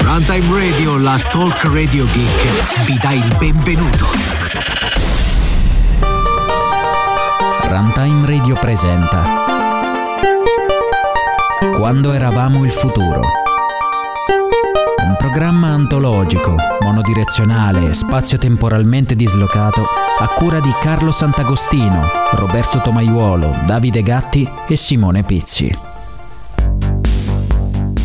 Runtime Radio, la talk radio geek, vi dà il benvenuto. Runtime Radio presenta Quando eravamo il futuro. Programma antologico, monodirezionale e spazio-temporalmente dislocato a cura di Carlo Sant'Agostino, Roberto Tomaiuolo, Davide Gatti e Simone Pizzi.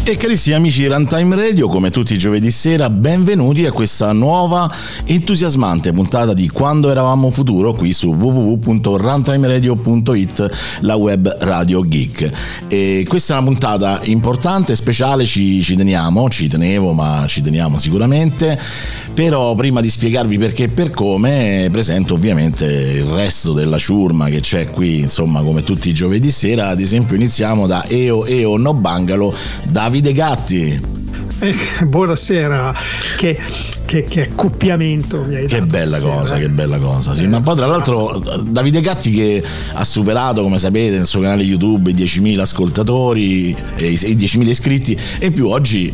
E carissimi amici di Runtime Radio, come tutti i giovedì sera, benvenuti a questa nuova entusiasmante puntata di Quando eravamo futuro qui su www.runtimeradio.it, la web radio geek. E questa è una puntata importante, speciale, ci, ci teniamo, ci tenevo, ma ci teniamo sicuramente. Però prima di spiegarvi perché e per come, presento ovviamente il resto della ciurma che c'è qui, insomma, come tutti i giovedì sera. Ad esempio, iniziamo da EO EO No Bungalow, Davide Gatti. Eh, buonasera, che, che, che accoppiamento mi hai Che dato bella stasera, cosa, eh. che bella cosa. Sì, ma poi tra l'altro Davide Gatti che ha superato, come sapete, nel suo canale YouTube i 10.000 ascoltatori, e i 10.000 iscritti e più oggi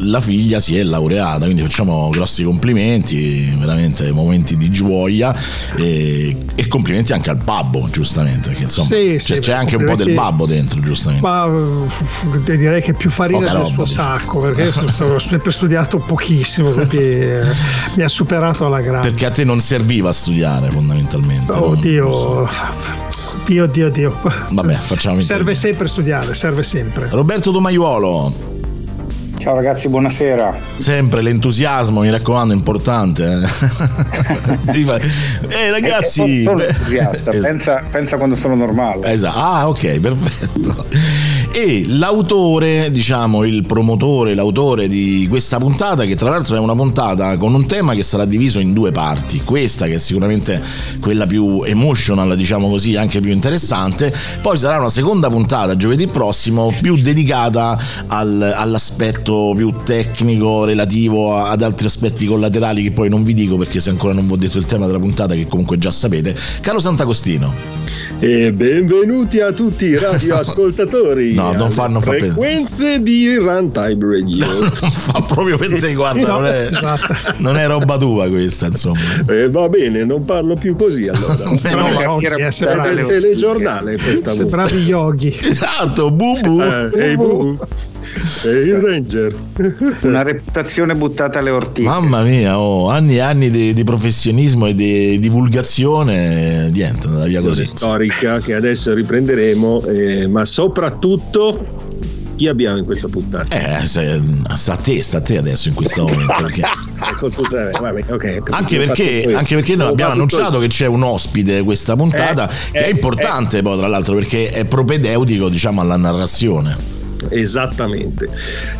la figlia si è laureata, quindi facciamo grossi complimenti, veramente momenti di gioia e, e complimenti anche al babbo, giustamente, perché insomma Sì, c'è, sì, c'è anche un po' del babbo dentro, giustamente. Ma eh, direi che più farina Poca del roba, suo dici. sacco, perché ho sempre studiato pochissimo, quindi eh, mi ha superato alla grande. Perché a te non serviva studiare fondamentalmente. Oh non- Dio, Dio, Dio, Dio. Vabbè, facciamo Serve sempre studiare, serve sempre. Roberto Domaiuolo. Ciao ragazzi, buonasera. Sempre l'entusiasmo, mi raccomando, è importante. eh. Eh, ragazzi, Eh, sono beh, entusiasta, pensa, pensa quando sono normale. Esatto. Ah, ok, perfetto. E l'autore, diciamo, il promotore, l'autore di questa puntata, che tra l'altro è una puntata con un tema che sarà diviso in due parti. Questa che è sicuramente quella più emotional, diciamo così, anche più interessante. Poi sarà una seconda puntata giovedì prossimo più dedicata al- all'aspetto più tecnico relativo ad altri aspetti collaterali che poi non vi dico perché se ancora non vi ho detto il tema della puntata che comunque già sapete. Caro Sant'Agostino. E benvenuti a tutti i radioascoltatori. No, non alle fa- non fa frequenze di Runtime Radio. fa proprio per te, guarda, non è, Esatto. non è roba tua questa, insomma. Eh, va bene, non parlo più così allora. Eh, no, ma- Yogi, eh, È sembravi, del telegiornale questa voce. sembravi yogi. Esatto, bubu. Eh, ehi, bu. Ehi, il Ranger. Una reputazione buttata alle ortiche. Mamma mia, oh, anni e anni di, di professionismo e di divulgazione, eh, niente, andata via così. Storica che adesso riprenderemo, eh, ma soprattutto chi abbiamo in questa puntata? Eh, se- sta a te, sta a te adesso in questo momento. Perché, Ecco, scusate, vabbè, ok, ho capito, anche, perché, anche perché noi abbiamo annunciato che c'è un ospite questa puntata Eh, che è eh, importante poi tra l'altro perché è propedeutico diciamo alla narrazione. Esattamente.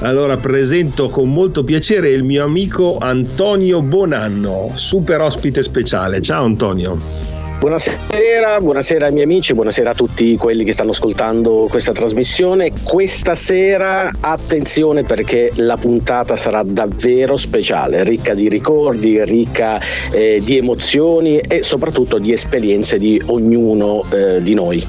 Allora presento con molto piacere il mio amico Antonio Bonanno, super ospite speciale. Ciao Antonio. Buonasera, buonasera ai miei amici, buonasera a tutti quelli che stanno ascoltando questa trasmissione. Questa sera attenzione perché la puntata sarà davvero speciale, ricca di ricordi, ricca eh, di emozioni e soprattutto di esperienze di ognuno eh, di noi.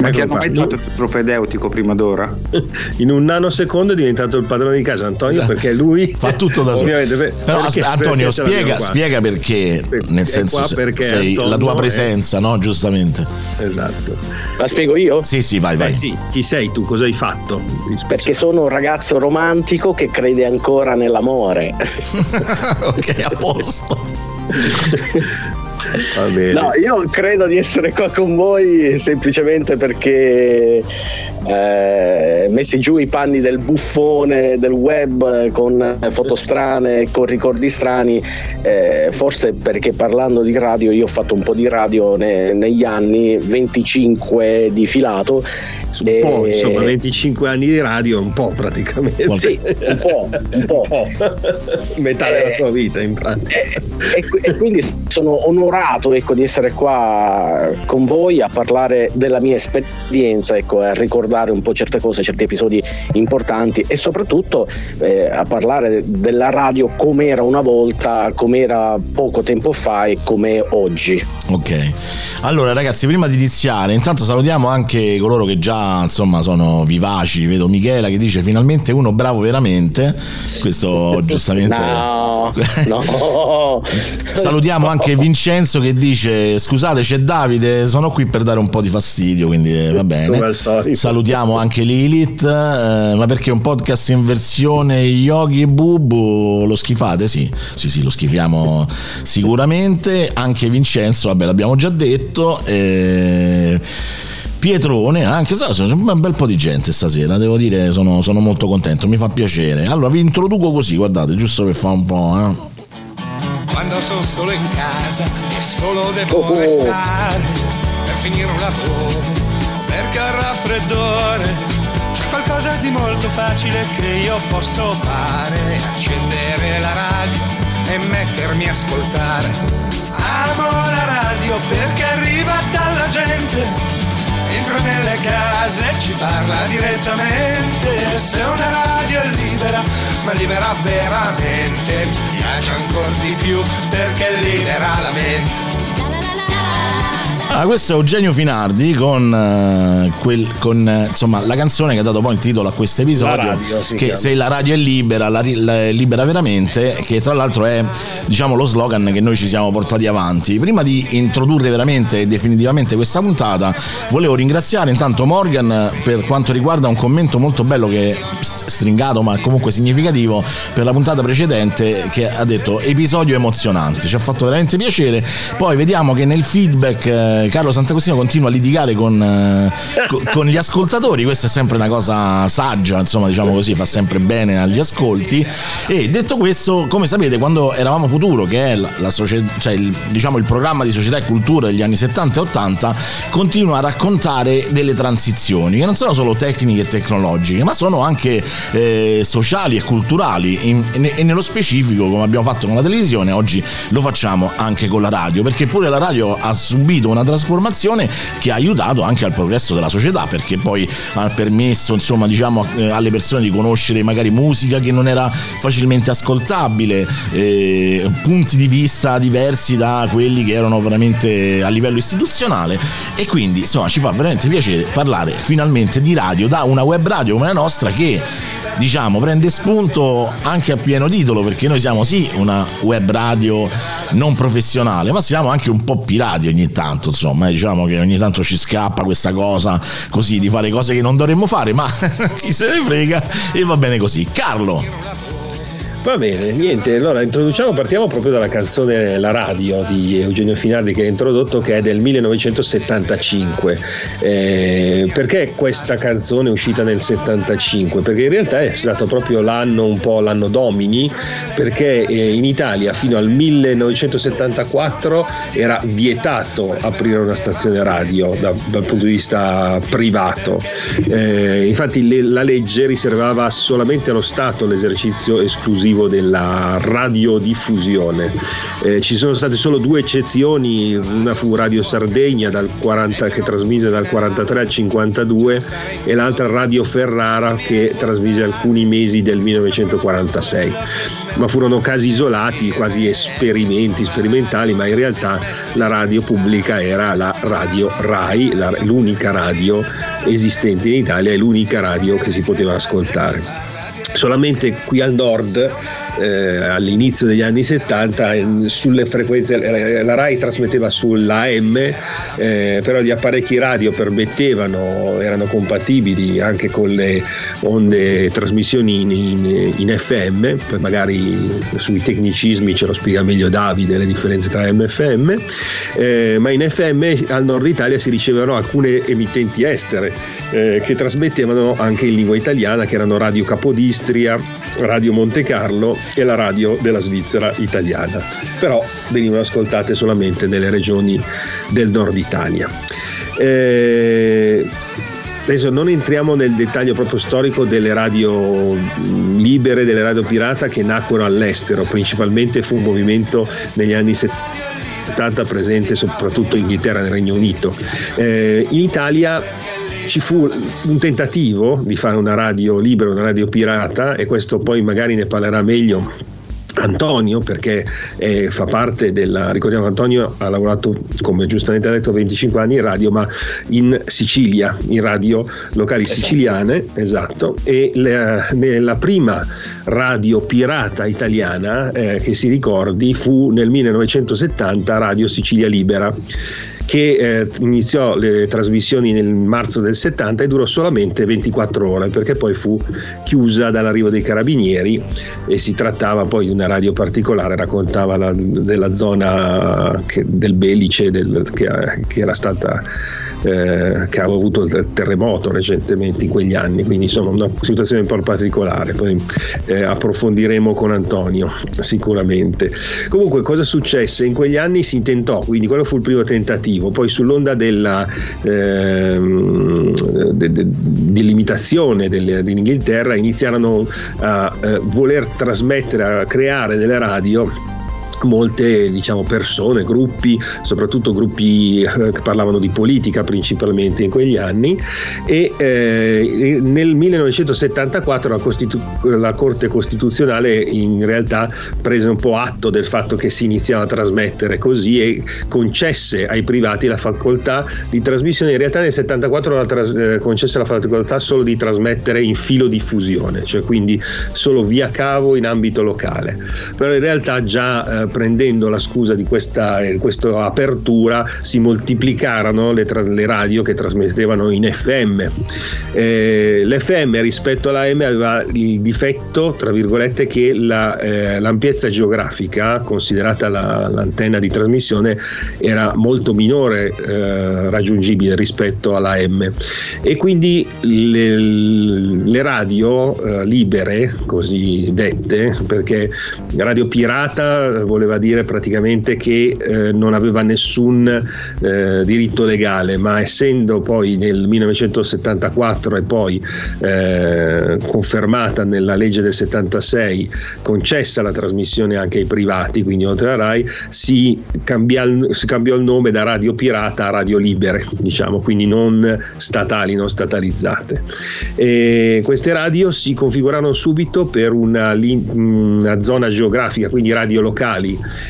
Ma ti Ecco hanno mai fatto il propedeutico prima d'ora? In un nanosecondo è diventato il padrone di casa Antonio Esatto. perché lui Fa tutto da solo. Per- Però perché- aspe- Antonio, perché spiega, spiega perché, nel è senso perché sei Antonio la tua è- presenza, no? Giustamente. Esatto. La spiego io? Sì, sì, vai, vai. Eh sì, chi sei tu? Cosa hai fatto? Perché sono un ragazzo romantico che crede ancora nell'amore. ok, a posto. No, io credo di essere qua con voi semplicemente perché eh, messi giù i panni del buffone del web con foto strane, con ricordi strani, eh, forse perché parlando di radio io ho fatto un po' di radio ne, negli anni, 25 di filato. Un po', insomma, 25 anni di radio, un po' praticamente. Sì, un po', un po'. Metà della tua vita in pratica. E, e, quindi sono onorato ecco, di essere qua con voi a parlare della mia esperienza, ecco, a ricordare un po' certe cose, certi episodi importanti e soprattutto eh, a parlare della radio come era una volta, come era poco tempo fa e come oggi. Ok, allora ragazzi, prima di iniziare, intanto salutiamo anche coloro che già insomma sono vivaci. Vedo Michela che dice finalmente uno bravo veramente. Questo giustamente. no, no. Salutiamo anche Vincenzo che dice scusate c'è Davide, sono qui per dare un po' di fastidio, quindi eh, va bene. Salutiamo anche Lilith, eh, ma perché un podcast in versione Yogi e Bubu lo schifate? Sì, sì, sì, lo schifiamo sicuramente. Anche Vincenzo, vabbè, l'abbiamo già detto. Eh, Pietrone, anche se c'è un bel po' di gente stasera, devo dire, sono, sono, molto contento, mi fa piacere. Allora vi introduco così, guardate, giusto per fare un po'. Eh. Quando sono solo in casa e solo devo oh, oh. restare per finire un lavoro, perché al raffreddore c'è qualcosa di molto facile che io posso fare, accendere la radio e mettermi a ascoltare. Amo la radio perché arriva dalla gente entra nelle case ci parla direttamente. Se una radio è libera, ma libera veramente, mi piace ancora di più perché libera la mente. Ah, questo è Eugenio Finardi con, uh, quel, con uh, insomma, la canzone che ha dato poi il titolo a questo episodio. Radio, che chiama. se la radio è libera, la, la, è libera veramente, che tra l'altro è diciamo, lo slogan che noi ci siamo portati avanti. Prima di introdurre veramente e definitivamente questa puntata, volevo ringraziare intanto Morgan per quanto riguarda un commento molto bello che stringato ma comunque significativo per la puntata precedente che ha detto episodio emozionante. Ci ha fatto veramente piacere. Poi vediamo che nel feedback eh, Carlo Sant'Agostino continua a litigare con, eh, con, gli ascoltatori, questa è sempre una cosa saggia, insomma diciamo così, fa sempre bene agli ascolti. E detto questo, come sapete, quando eravamo Futuro, che è la, la società, cioè il, diciamo il programma di società e cultura degli anni 70 e 80, continua a raccontare delle transizioni, che non sono solo tecniche e tecnologiche, ma sono anche eh, sociali e culturali. In, in, e nello specifico, come abbiamo fatto con la televisione, oggi lo facciamo anche con la radio, perché pure la radio ha subito una trasformazione che ha aiutato anche al progresso della società perché poi ha permesso insomma diciamo eh, alle persone di conoscere magari musica che non era facilmente ascoltabile eh, punti di vista diversi da quelli che erano veramente a livello istituzionale. E quindi insomma ci fa veramente piacere parlare finalmente di radio da una web radio come la nostra che diciamo prende spunto anche a pieno titolo perché noi siamo sì una web radio non professionale ma siamo anche un po' pirati ogni tanto insomma, eh, diciamo che ogni tanto ci scappa questa cosa così di fare cose che non dovremmo fare, ma chi se ne frega e va bene così. Carlo. Va bene, niente, allora introduciamo, partiamo proprio dalla canzone La radio di Eugenio Finardi che ha introdotto che è del 1975. Eh, perché questa canzone è uscita nel 75? Perché in realtà è stato proprio l'anno un po' l'anno domini, perché eh, in Italia fino al 1974 era vietato aprire una stazione radio da, dal punto di vista privato. Eh, infatti le, la legge riservava solamente allo Stato l'esercizio esclusivo motivo della radiodiffusione. Eh, ci sono state solo due eccezioni, una fu Radio Sardegna 40, che trasmise dal 43 al 52 e l'altra Radio Ferrara che trasmise alcuni mesi del 1946 ma furono casi isolati, quasi esperimenti sperimentali, ma in realtà la radio pubblica era la radio RAI, la, l'unica radio esistente in Italia e l'unica radio che si poteva ascoltare solamente qui al nord eh, all'inizio degli anni 70 eh, sulle frequenze, la RAI trasmetteva sulla AM, eh, però gli apparecchi radio permettevano, erano compatibili anche con le onde trasmissioni in, in, in FM, poi magari sui tecnicismi ce lo spiega meglio Davide le differenze tra AM e FM, eh, ma in FM al nord Italia si ricevevano alcune emittenti estere eh, che trasmettevano anche in lingua italiana, che erano Radio Capodistria, Radio Monte Carlo e la radio della Svizzera italiana, però venivano ascoltate solamente nelle regioni del nord Italia. Eh, Adesso non entriamo nel dettaglio proprio storico delle radio libere, delle radio pirata che nacquero all'estero, principalmente fu un movimento negli anni 70 presente soprattutto in Inghilterra e nel Regno Unito. Eh, in Italia ci fu un tentativo di fare una radio libera, una radio pirata e questo poi magari ne parlerà meglio Antonio perché eh, fa parte della ricordiamo Antonio ha lavorato come giustamente ha detto 25 anni in radio ma in Sicilia in radio locali esatto. siciliane esatto e la, la prima radio pirata italiana eh, che si ricordi fu nel 1970 Radio Sicilia Libera che eh, iniziò le trasmissioni nel marzo del 70 e durò solamente 24 ore perché poi fu chiusa dall'arrivo dei carabinieri e si trattava poi di una radio particolare, raccontava la, della zona che, del Belice del, che, che era stata eh, che aveva avuto il terremoto recentemente in quegli anni, quindi insomma una situazione un po' particolare, poi eh, approfondiremo con Antonio sicuramente. Comunque cosa successe? In quegli anni si intentò, quindi quello fu il primo tentativo, poi sull'onda della eh, de, de, delimitazione del, dell'Inghilterra iniziarono a eh, voler trasmettere, a creare delle radio molte diciamo, persone, gruppi, soprattutto gruppi eh, che parlavano di politica principalmente in quegli anni e eh, nel 1974 la, Costitu- la, Corte Costituzionale in realtà prese un po' atto del fatto che si iniziava a trasmettere così e concesse ai privati la facoltà di trasmissione. In realtà nel 74 la tras- eh, concesse la facoltà solo di trasmettere in filo diffusione, cioè quindi solo via cavo in ambito locale. Però in realtà già eh, prendendo la scusa di questa, eh, questa apertura si moltiplicarono le, tra, le, radio che trasmettevano in FM. Eh, L'FM rispetto alla M aveva il difetto, tra virgolette, che la, eh, l'ampiezza geografica, considerata la, l'antenna di trasmissione, era molto minore eh, raggiungibile rispetto alla M. E quindi le, le radio eh, libere, così dette, perché radio pirata voleva dire praticamente che eh, non aveva nessun eh, diritto legale, ma essendo poi nel 1974 e poi eh, confermata nella legge del 76 concessa la trasmissione anche ai privati, quindi oltre alla RAI, si, cambia, si cambiò il nome da Radio Pirata a Radio Libere, diciamo, quindi non statali, non statalizzate. E queste radio si configurarono subito per una, una zona geografica, quindi radio locali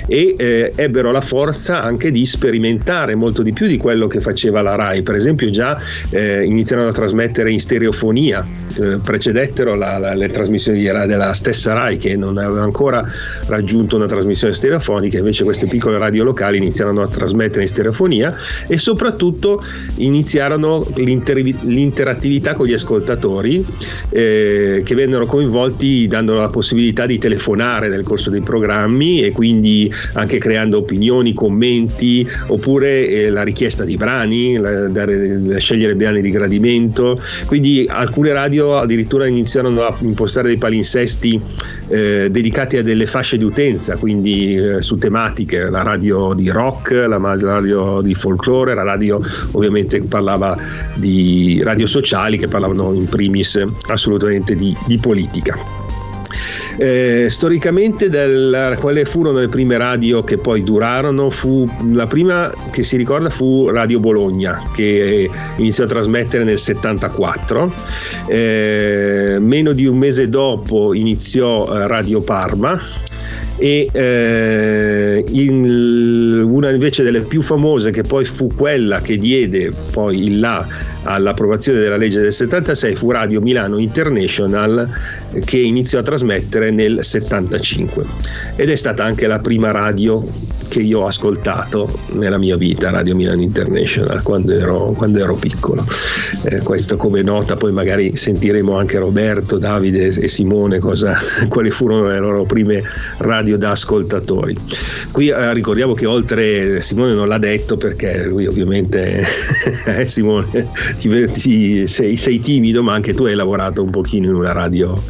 e eh, ebbero la forza anche di sperimentare molto di più di quello che faceva la RAI. Per esempio già eh, iniziarono a trasmettere in stereofonia, eh, precedettero la, la, le trasmissioni della stessa RAI che non aveva ancora raggiunto una trasmissione stereofonica, invece queste piccole radio locali iniziarono a trasmettere in stereofonia e soprattutto iniziarono l'inter- l'interattività con gli ascoltatori eh, che vennero coinvolti dando la possibilità di telefonare nel corso dei programmi e quindi anche creando opinioni, commenti, oppure eh, la richiesta di brani, la, dare, la scegliere brani di gradimento. Quindi alcune radio addirittura iniziarono a impostare dei palinsesti eh, dedicati a delle fasce di utenza, quindi eh, su tematiche, la radio di rock, la, la radio di folklore, la radio ovviamente parlava di radio sociali che parlavano in primis assolutamente di, di politica. Eh, storicamente del, quelle furono le prime radio che poi durarono, fu, la prima che si ricorda fu Radio Bologna che iniziò a trasmettere nel 74, eh, meno di un mese dopo iniziò eh, Radio Parma e eh, in, una invece delle più famose che poi fu quella che diede poi il là all'approvazione della legge del 76 fu Radio Milano International che iniziò a trasmettere nel 75 ed è stata anche la prima radio che io ho ascoltato nella mia vita, Radio Milano International, quando ero, quando ero piccolo. Eh, questo come nota, poi magari sentiremo anche Roberto, Davide e Simone cosa, quali furono le loro prime radio da ascoltatori. Qui eh, ricordiamo che oltre, Simone non l'ha detto perché lui ovviamente, eh, Simone, ti, ti, sei, sei, timido, ma anche tu hai lavorato un pochino in una radio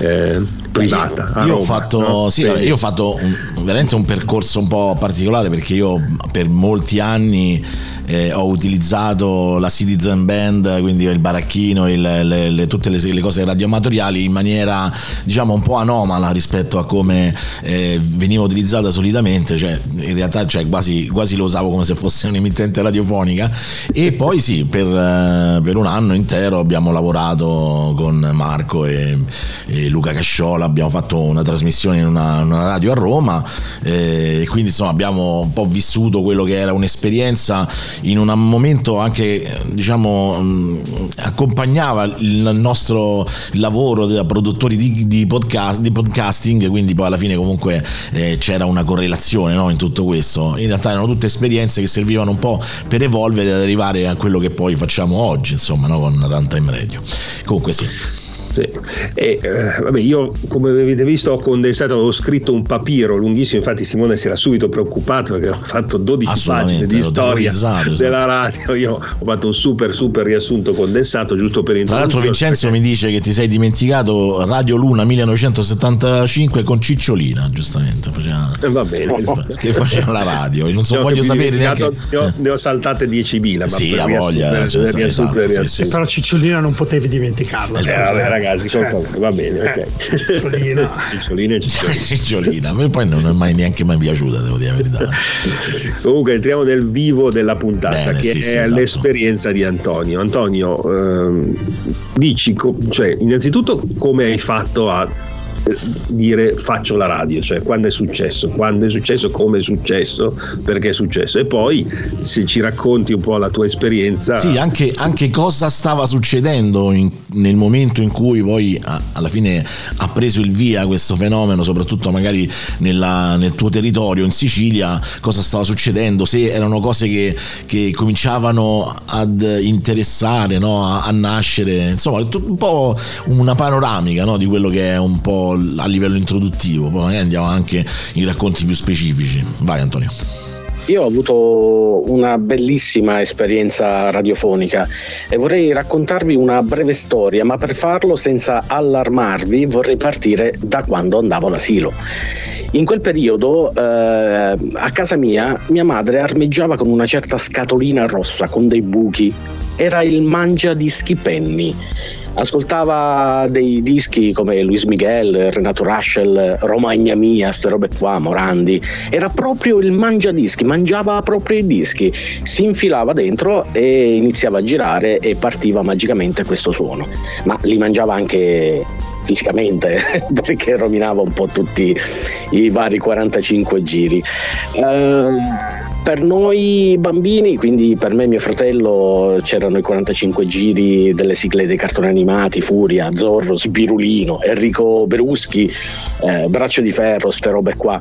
eh, privata. Io, io, ho fatto, sì, io ho fatto un, veramente un percorso un po' particolare perché io per molti anni eh, ho utilizzato la Citizen Band, quindi il baracchino, il, le, le, tutte le, le, cose radioamatoriali in maniera diciamo un po' anomala rispetto a come eh, veniva utilizzata solitamente, cioè in realtà cioè, quasi, quasi, lo usavo come se fosse un'emittente radiofonica e poi sì, per, eh, per un anno intero abbiamo lavorato con Marco e, e, Luca Casciola, abbiamo fatto una trasmissione in una, una radio a Roma e quindi insomma abbiamo un po' vissuto quello che era un'esperienza in un momento anche diciamo accompagnava il nostro lavoro da produttori di, di, podcast, di podcasting quindi poi alla fine comunque eh, c'era una correlazione no, in tutto questo. In realtà erano tutte esperienze che servivano un po' per evolvere ad arrivare a quello che poi facciamo oggi insomma no, con Runtime Radio. Comunque sì sì. E, eh, vabbè, io come avete visto ho condensato, ho scritto un papiro lunghissimo, infatti Simone si era subito preoccupato perché ho fatto 12 pagine di storia della radio, io ho fatto un super super riassunto condensato giusto per Tra l'altro Vincenzo perché... mi dice che ti sei dimenticato Radio Luna 1975 con Cicciolina, giustamente, faceva, eh, va bene, che faceva la radio, non so, voglio sapere neanche... Ne ho, ne ho saltate 10.000, ma sì, la voglia, per, cioè, per esatto, sì, sì, però Cicciolina non potevi dimenticarla. Eh, vabbè, ragazzi, cioè, va bene, ok. Cicciolina. Cicciolina e Cicciolina. Cicciolina, a me poi non è mai neanche mai piaciuta, devo dire la verità. Comunque entriamo nel vivo della puntata, Bene, che sì, è sì, esatto. l'esperienza di Antonio. Antonio, ehm, dici, co- cioè, innanzitutto come hai fatto a dire faccio la radio, cioè quando è successo, quando è successo, come è successo, perché è successo e poi se ci racconti un po' la tua esperienza. Sì, anche, anche cosa stava succedendo in, nel momento in cui poi alla fine ha preso il via questo fenomeno, soprattutto magari nella, nel tuo territorio in Sicilia, cosa stava succedendo, se erano cose che, che cominciavano ad interessare, no? a, a, nascere, insomma un po' una panoramica no? di quello che è un po' a livello introduttivo, poi magari andiamo anche in racconti più specifici. Vai Antonio. Io ho avuto una bellissima esperienza radiofonica e vorrei raccontarvi una breve storia, ma per farlo senza allarmarvi vorrei partire da quando andavo all'asilo. In quel periodo eh, a casa mia mia madre armeggiava con una certa scatolina rossa con dei buchi. Era il mangia dischi penny ascoltava dei dischi come Luis Miguel, Renato Raschel, Romagna Mia, ste robe qua, Morandi. Era proprio il mangia dischi, mangiava proprio i dischi, si infilava dentro e iniziava a girare e partiva magicamente questo suono. Ma li mangiava anche fisicamente perché rovinava un po' tutti i vari 45 giri. Uh, per noi bambini, quindi per me e mio fratello, c'erano i 45 giri delle sigle dei cartoni animati, Furia, Zorro, Sbirulino, Enrico Beruschi, eh, Braccio di Ferro, ste robe qua.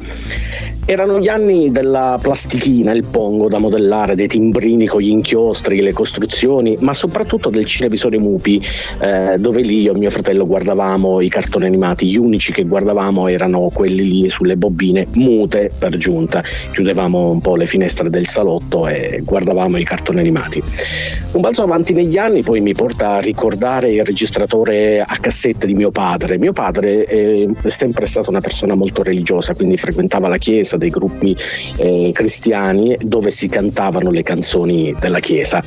Erano gli anni della plastichina, il pongo da modellare, dei timbrini con gli inchiostri, le costruzioni, ma soprattutto del cinevisore Mupi, eh, dove lì io e mio fratello guardavamo i cartoni animati. Gli unici che guardavamo erano quelli lì sulle bobine mute per giunta. Chiudevamo un po' le finestre del salotto e guardavamo i cartoni animati. Un balzo avanti negli anni poi mi porta a ricordare il registratore a cassette di mio padre. Mio padre è sempre stato una persona molto religiosa, quindi frequentava la chiesa dei gruppi eh, cristiani dove si cantavano le canzoni della chiesa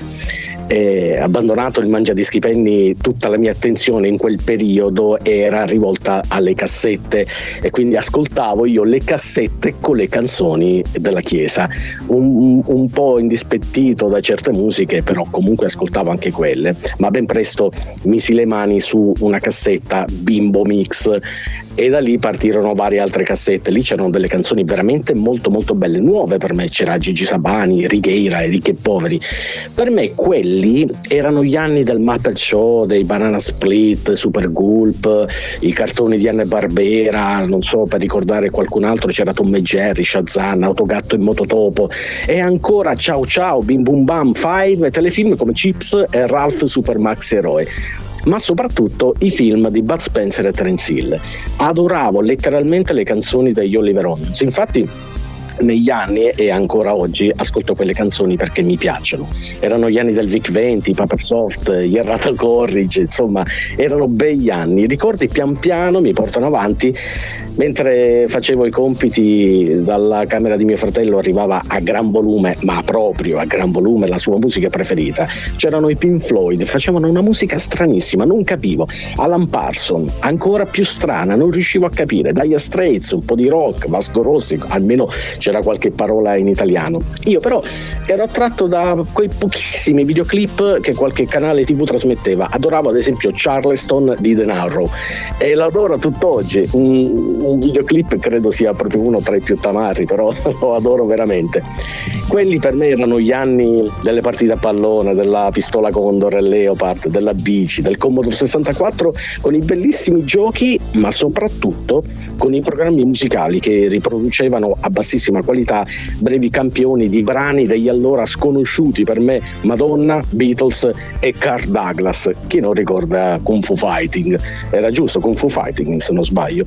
eh, abbandonato il mangia di stipendi tutta la mia attenzione in quel periodo era rivolta alle cassette e quindi ascoltavo io le cassette con le canzoni della chiesa. Un, un po' indispettito da certe musiche però comunque ascoltavo anche quelle ma ben presto misi le mani su una cassetta bimbo mix e da lì partirono varie altre cassette. Lì c'erano delle canzoni veramente molto molto belle, nuove per me. C'era Gigi Sabani, Righeira, Ricchi e Poveri. Per me quelli erano gli anni del Muppet Show, dei Banana Split, Super Gulp, i cartoni di Anne Barbera, non so per ricordare qualcun altro, c'era Tom e Jerry, Shazam, Autogatto e Mototopo e ancora Ciao Ciao, Bim Bum Bam, Five telefilm come Chips e Ralph Super Max Eroe ma soprattutto i film di Bud Spencer e Terence Hill. Adoravo letteralmente le canzoni degli Oliver Onions. Infatti negli anni e ancora oggi ascolto quelle canzoni perché mi piacciono. Erano gli anni del Vic 20, Paper Soft, gli Errata Corrige, insomma, erano begli anni. I ricordi pian piano mi portano avanti Mentre facevo i compiti dalla camera di mio fratello arrivava a gran volume, ma proprio a gran volume, la sua musica preferita. C'erano i Pink Floyd, facevano una musica stranissima, non capivo. Alan Parson, ancora più strana, non riuscivo a capire. Dire Straits, un po' di rock, Vasco Rossi, almeno c'era qualche parola in italiano. Io però ero attratto da quei pochissimi videoclip che qualche canale tv trasmetteva. Adoravo ad esempio Charleston di The Narrow e l'adoro tutt'oggi. Un, un videoclip credo sia proprio uno tra i più tamarri, però lo adoro veramente. Quelli per me erano gli anni delle partite a pallone, della pistola Condor e Leopard, della bici, del Commodore 64 con i bellissimi giochi, ma soprattutto con i programmi musicali che riproducevano a bassissima qualità brevi campioni di brani degli allora sconosciuti per me Madonna, Beatles e Carl Douglas. Chi non ricorda Kung Fu Fighting? Era giusto Kung Fu Fighting se non sbaglio.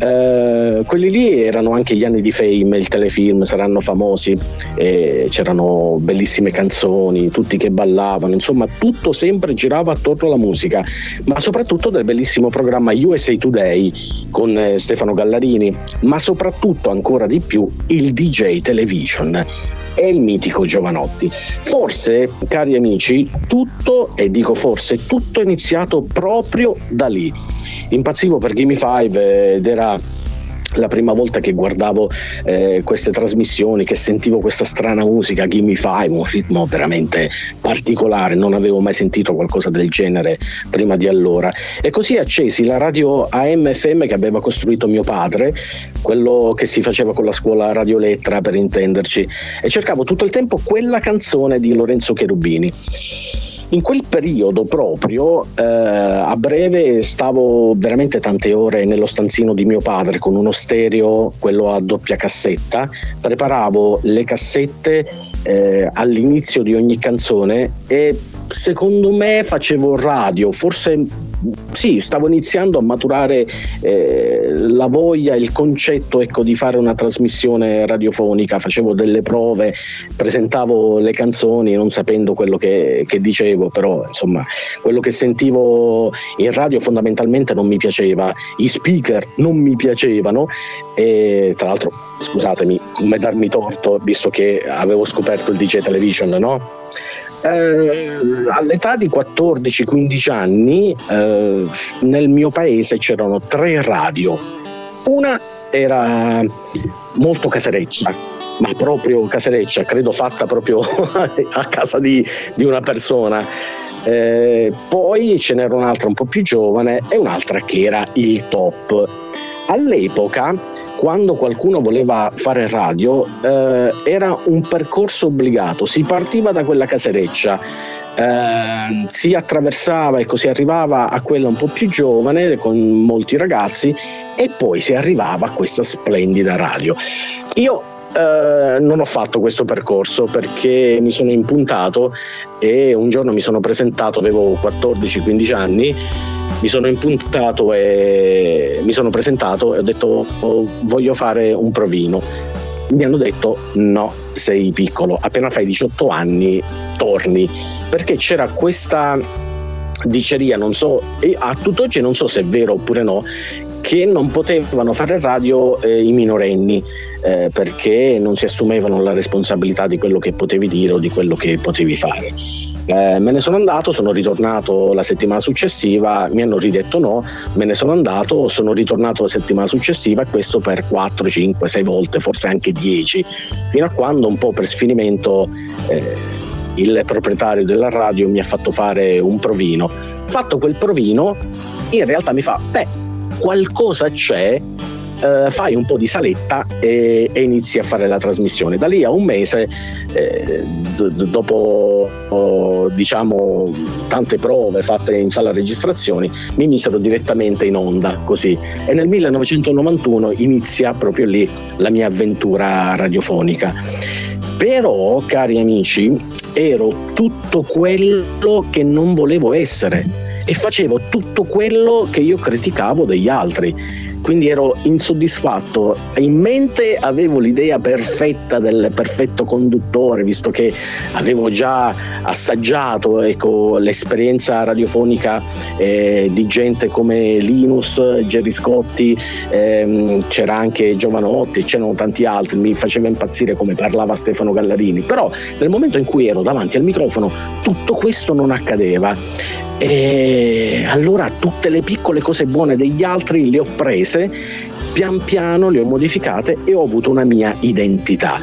Eh, quelli lì erano anche gli anni di fame, il telefilm, saranno famosi, eh, c'erano bellissime canzoni, tutti che ballavano, insomma tutto sempre girava attorno alla musica, ma soprattutto del bellissimo programma USA Today con eh, Stefano Gallarini, ma soprattutto ancora di più il DJ Television e il mitico Giovanotti. Forse, cari amici, tutto, e dico forse, tutto è iniziato proprio da lì impazzivo per Gimme 5 ed era la prima volta che guardavo eh, queste trasmissioni, che sentivo questa strana musica, Gimme Five, un ritmo veramente particolare, non avevo mai sentito qualcosa del genere prima di allora. E così accesi la radio AM-FM che aveva costruito mio padre, quello che si faceva con la scuola Radio Lettra per intenderci, e cercavo tutto il tempo quella canzone di Lorenzo Cherubini. In quel periodo proprio, eh, a breve, stavo veramente tante ore nello stanzino di mio padre con uno stereo, quello a doppia cassetta, preparavo le cassette eh, all'inizio di ogni canzone e secondo me facevo radio, forse sì, stavo iniziando a maturare eh, la voglia, il concetto ecco, di fare una trasmissione radiofonica, facevo delle prove, presentavo le canzoni non sapendo quello che, che dicevo, però insomma quello che sentivo in radio fondamentalmente non mi piaceva, i speaker non mi piacevano. E tra l'altro scusatemi come darmi torto visto che avevo scoperto il DJ Television, no? Eh, all'età di 14-15 anni eh, nel mio paese c'erano tre radio. Una era molto casereccia, ma proprio casereccia, credo fatta proprio a casa di, di una persona. Eh, poi ce n'era un'altra un po' più giovane e un'altra che era il top. All'epoca quando qualcuno voleva fare radio eh, era un percorso obbligato, si partiva da quella casereccia, eh, si attraversava e così arrivava a quella un po' più giovane con molti ragazzi e poi si arrivava a questa splendida radio. Io eh, non ho fatto questo percorso perché mi sono impuntato e un giorno mi sono presentato, avevo 14-15 anni mi sono impuntato e mi sono presentato e ho detto oh, voglio fare un provino. Mi hanno detto no, sei piccolo, appena fai 18 anni torni, perché c'era questa diceria, non so, a tutt'oggi non so se è vero oppure no, che non potevano fare radio eh, i minorenni eh, perché non si assumevano la responsabilità di quello che potevi dire o di quello che potevi fare. Eh, me ne sono andato, sono ritornato la settimana successiva, mi hanno ridetto no, me ne sono andato, sono ritornato la settimana successiva e questo per 4, 5, 6 volte, forse anche 10, fino a quando un po' per sfinimento eh, il proprietario della radio mi ha fatto fare un provino. Fatto quel provino, in realtà mi fa, beh, qualcosa c'è eh, fai un po' di saletta e, e, inizi a fare la trasmissione. Da lì a un mese, eh, d- dopo oh, diciamo tante prove fatte in sala registrazioni, mi misero direttamente in onda così. E nel 1991 inizia proprio lì la mia avventura radiofonica. Però, cari amici, ero tutto quello che non volevo essere e facevo tutto quello che io criticavo degli altri. Quindi ero insoddisfatto. In mente avevo l'idea perfetta del perfetto conduttore, visto che avevo già assaggiato ecco, l'esperienza radiofonica eh, di gente come Linus, Gerry Scotti, ehm, c'era anche Giovanotti, c'erano tanti altri, mi faceva impazzire come parlava Stefano Gallarini, però nel momento in cui ero davanti al microfono tutto questo non accadeva e allora tutte le piccole cose buone degli altri le ho prese, pian piano le ho modificate e ho avuto una mia identità.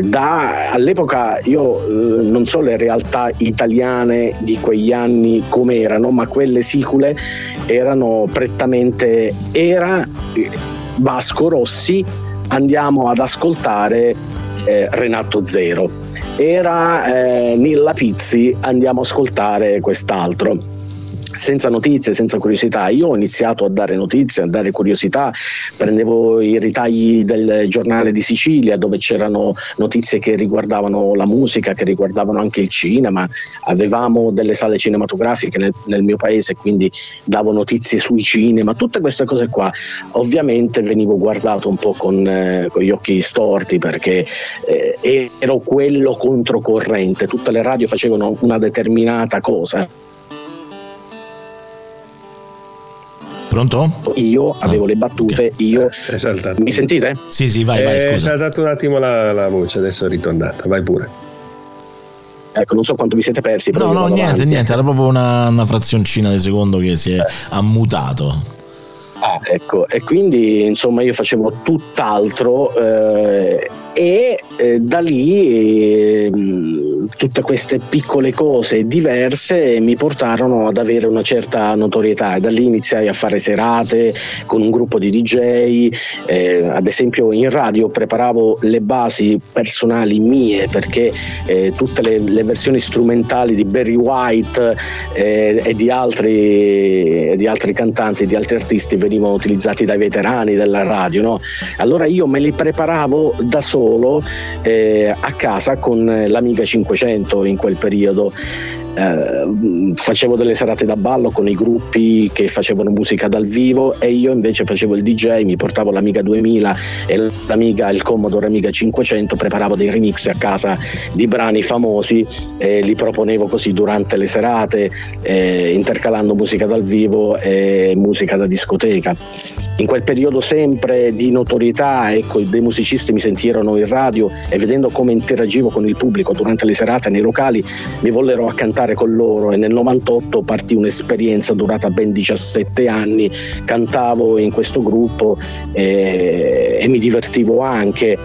Da, all'epoca io eh, non so le realtà italiane di quegli anni come erano, ma quelle sicule erano prettamente era eh, Vasco Rossi, andiamo ad ascoltare eh, Renato Zero era eh, Nilla Pizzi, andiamo a ascoltare quest'altro senza notizie, senza curiosità. Io ho iniziato a dare notizie, a dare curiosità, prendevo i ritagli del giornale di Sicilia dove c'erano notizie che riguardavano la musica, che riguardavano anche il cinema, avevamo delle sale cinematografiche nel, nel mio paese, quindi davo notizie sui cinema, tutte queste cose qua. Ovviamente venivo guardato un po' con, eh, con gli occhi storti perché eh, ero quello controcorrente, tutte le radio facevano una determinata cosa Pronto? Io avevo le battute, io... Mi sentite? Sì, sì, vai, vai, eh, scusa. È dato un attimo la, la voce, adesso è ritornata, vai pure. Ecco, non so quanto vi siete persi. No, no, niente, avanti. niente, era proprio una, una frazioncina di secondo che si è ammutato. Ah, ecco, e quindi insomma io facevo tutt'altro eh, e eh, da lì eh, tutte queste piccole cose diverse mi portarono ad avere una certa notorietà e da lì iniziai a fare serate con un gruppo di DJ, eh, ad esempio in radio preparavo le basi personali mie perché eh, tutte le, le, versioni strumentali di Barry White eh, e di altri, di altri cantanti, di altri artisti venivano utilizzati dai veterani della radio. No? Allora io me li preparavo da solo eh, a casa con l'Amiga 500 in quel periodo. Eh, facevo delle serate da ballo con i gruppi che facevano musica dal vivo e io invece facevo il DJ, mi portavo l'Amiga 2000 e l'Amiga, il Commodore Amiga 500, preparavo dei remix a casa di brani famosi e li proponevo così durante le serate, eh, intercalando musica dal vivo e musica da discoteca in quel periodo sempre di notorietà, ecco, dei musicisti mi sentirono in radio e vedendo come interagivo con il pubblico durante le serate nei locali mi vollero a cantare con loro. E nel 98 partì un'esperienza durata ben 17 anni, cantavo in questo gruppo e, e mi divertivo anche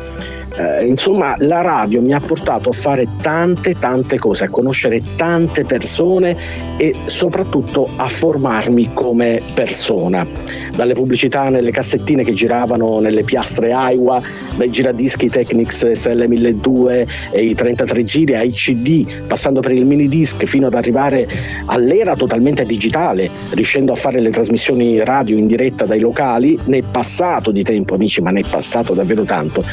eh, insomma la radio mi ha portato a fare tante tante cose, a conoscere tante persone e soprattutto a formarmi come persona. Dalle pubblicità nelle cassettine che giravano nelle piastre Aiwa, dai giradischi Technics SL1200 e i 33 giri ai CD, passando per il mini disc fino ad arrivare all'era totalmente digitale, riuscendo a fare le trasmissioni radio in diretta dai locali, ne passato di tempo amici, ma ne è passato davvero tanto.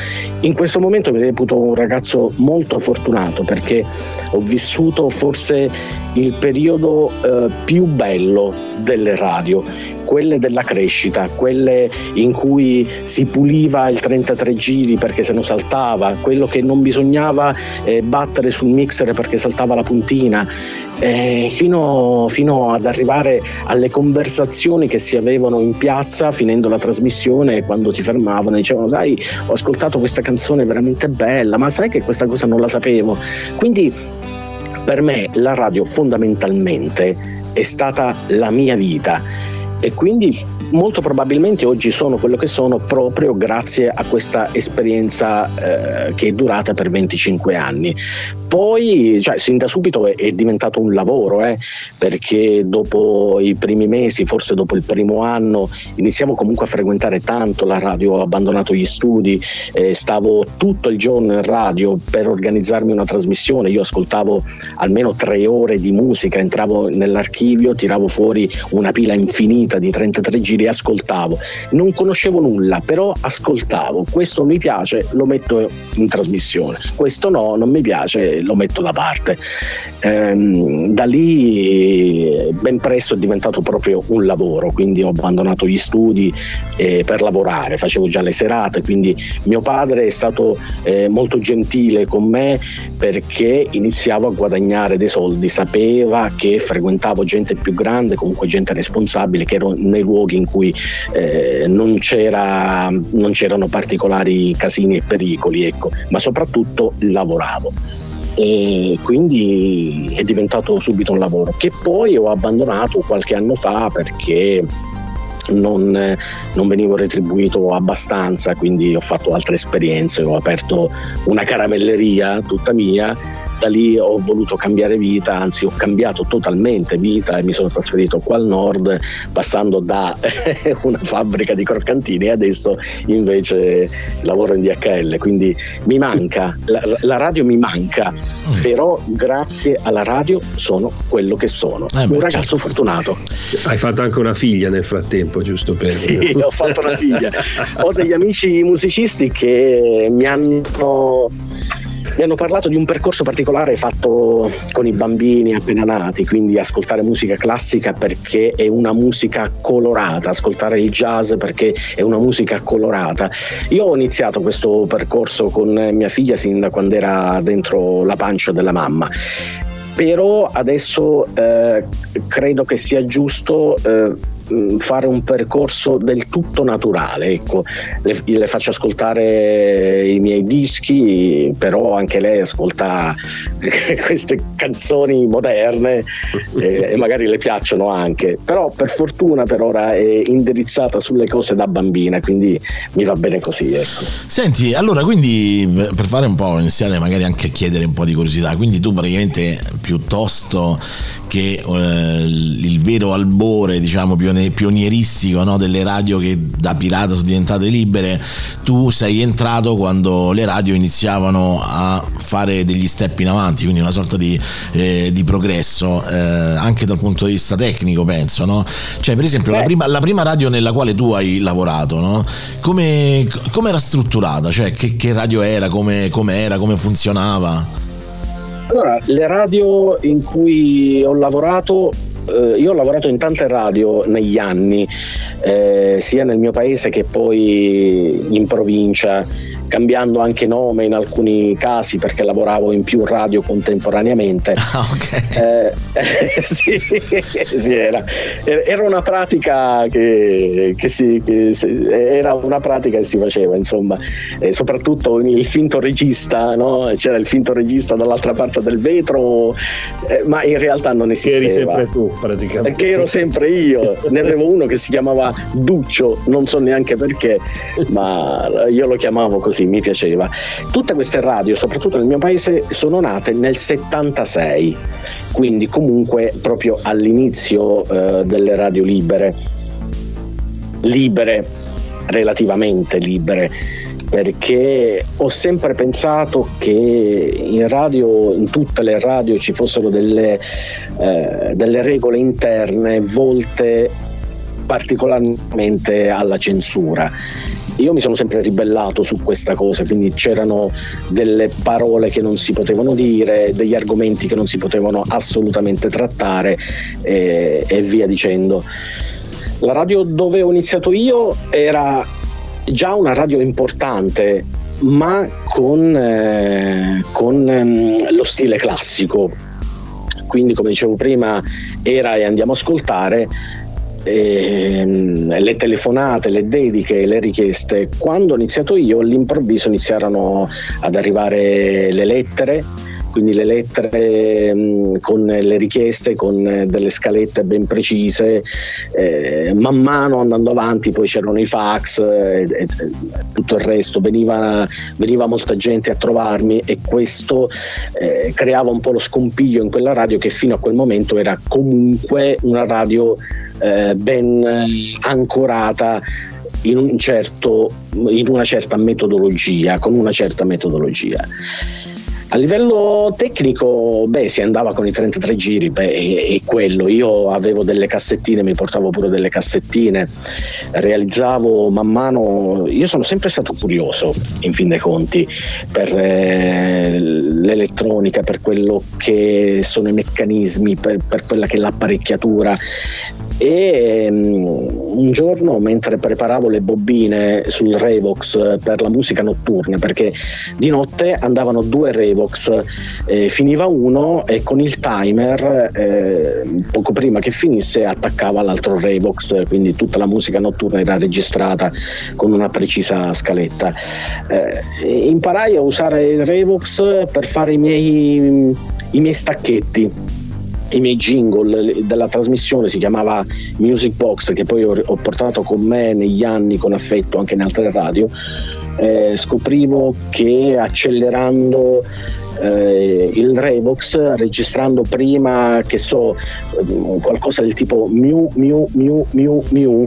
In questo questo momento mi reputo un ragazzo molto fortunato perché ho vissuto forse il periodo eh, più bello delle radio, quelle della crescita, quelle in cui si puliva il 33 giri perché se non saltava, quello che non bisognava eh, battere sul mixer perché saltava la puntina, eh, fino, fino, ad arrivare alle conversazioni che si avevano in piazza finendo la trasmissione quando si fermavano dicevano sai ho ascoltato questa canzone veramente bella ma sai che questa cosa non la sapevo? Quindi per me la radio fondamentalmente è stata la mia vita e quindi molto probabilmente oggi sono quello che sono proprio grazie a questa esperienza eh, che è durata per 25 anni. Poi, cioè, sin da subito è, è diventato un lavoro, eh, perché dopo i primi mesi, forse dopo il primo anno, iniziavo comunque a frequentare tanto la radio, ho abbandonato gli studi, eh, stavo tutto il giorno in radio per organizzarmi una trasmissione, io ascoltavo almeno tre ore di musica, entravo nell'archivio, tiravo fuori una pila infinita di 33 giri e ascoltavo. Non conoscevo nulla, però ascoltavo, questo mi piace, lo metto in trasmissione, questo no, non mi piace, lo metto da parte. Ehm, da lì ben presto è diventato proprio un lavoro, quindi ho abbandonato gli studi eh, per lavorare, facevo già le serate, quindi mio padre è stato eh, molto gentile con me perché iniziavo a guadagnare dei soldi, sapeva che frequentavo gente più grande, comunque gente responsabile, che ero nei luoghi in cui eh, non, c'era, non c'erano particolari casini e pericoli, ecco, ma soprattutto lavoravo. E quindi è diventato subito un lavoro che poi ho abbandonato qualche anno fa perché non, non, venivo retribuito abbastanza, quindi ho fatto altre esperienze, ho aperto una caramelleria tutta mia da lì ho voluto cambiare vita, anzi ho cambiato totalmente vita e mi sono trasferito qua al nord passando da una fabbrica di croccantini e adesso invece lavoro in DHL, quindi mi manca, la, la radio mi manca, mm. però grazie alla radio sono quello che sono, eh beh, un ragazzo certo. fortunato. Hai fatto anche una figlia nel frattempo, giusto per... Sì, ho fatto una figlia. ho degli amici musicisti che mi hanno mi hanno parlato di un percorso particolare fatto con i bambini appena nati, quindi ascoltare musica classica perché è una musica colorata, ascoltare il jazz perché è una musica colorata. Io ho iniziato questo percorso con mia figlia sin da quando era dentro la pancia della mamma però adesso eh, credo che sia giusto eh, fare un percorso del tutto naturale. Ecco, le, le, faccio ascoltare i miei dischi, però anche lei ascolta queste canzoni moderne e, e magari le piacciono anche. Però per fortuna per ora è indirizzata sulle cose da bambina, quindi mi va bene così. Ecco. Senti, allora quindi per fare un po', iniziare magari anche a chiedere un po' di curiosità, quindi tu praticamente piuttosto che eh, il vero albore, diciamo, pionieristico no, delle radio che da pirata sono diventate libere, tu sei entrato quando le radio iniziavano a fare degli step in avanti, quindi una sorta di, eh, di progresso, eh, anche dal punto di vista tecnico, penso. No? Cioè, per esempio, la prima, la prima, radio nella quale tu hai lavorato, no? come, come era strutturata? Cioè, che, che radio era, come, come era, come funzionava? Allora, le radio in cui ho lavorato eh, io ho lavorato in tante radio negli anni, eh, sia nel mio paese che poi in provincia cambiando anche nome in alcuni casi perché lavoravo in più radio contemporaneamente. Ah, okay. eh, sì, sì era, era, una pratica che, che, si, che si, era una pratica che si faceva, insomma, e soprattutto il finto regista, no? c'era il finto regista dall'altra parte del vetro, eh, ma in realtà non esisteva. Che eri sempre tu praticamente. Che ero sempre io, ne avevo uno che si chiamava Duccio, non so neanche perché, ma io lo chiamavo così sì, mi piaceva. Tutte queste radio, soprattutto nel mio paese, sono nate nel 76, quindi comunque proprio all'inizio eh, delle radio libere. Libere, relativamente libere perché ho sempre pensato che in radio, in tutte le radio ci fossero delle, eh, delle regole interne volte particolarmente alla censura io mi sono sempre ribellato su questa cosa, quindi c'erano delle parole che non si potevano dire, degli argomenti che non si potevano assolutamente trattare e, e via dicendo. La radio dove ho iniziato io era già una radio importante, ma con, eh, con eh, lo stile classico. Quindi, come dicevo prima, era e andiamo a ascoltare ehm, le telefonate, le dediche, le richieste. Quando ho iniziato io, all'improvviso iniziarono ad arrivare le lettere quindi le lettere mh, con le richieste, con delle scalette ben precise. Eh, man mano andando avanti poi c'erano i fax e, e, e tutto il resto, veniva, veniva, molta gente a trovarmi e questo eh, creava un po' lo scompiglio in quella radio che fino a quel momento era comunque una radio eh, ben ancorata in, un certo, in una certa metodologia, con una certa metodologia. A livello tecnico, beh, si andava con i 33 giri, è, quello. Io avevo delle cassettine, mi portavo pure delle cassettine, realizzavo man mano. Io sono sempre stato curioso, in fin dei conti, per eh, l'elettronica, per quello che sono i meccanismi, per, per quella che è l'apparecchiatura e um, un giorno mentre preparavo le bobine sul Revox per la musica notturna perché di notte andavano due Revox eh, finiva uno e con il timer eh, poco prima che finisse attaccava l'altro Revox quindi tutta la musica notturna era registrata con una precisa scaletta. Eh, imparai a usare il Revox per fare i miei, i miei stacchetti i miei jingle della trasmissione si chiamava Music Box che poi ho, portato con me negli anni con affetto anche in altre radio eh, scoprivo che accelerando eh, il Revox registrando prima che so qualcosa del tipo miu miu miu miu miu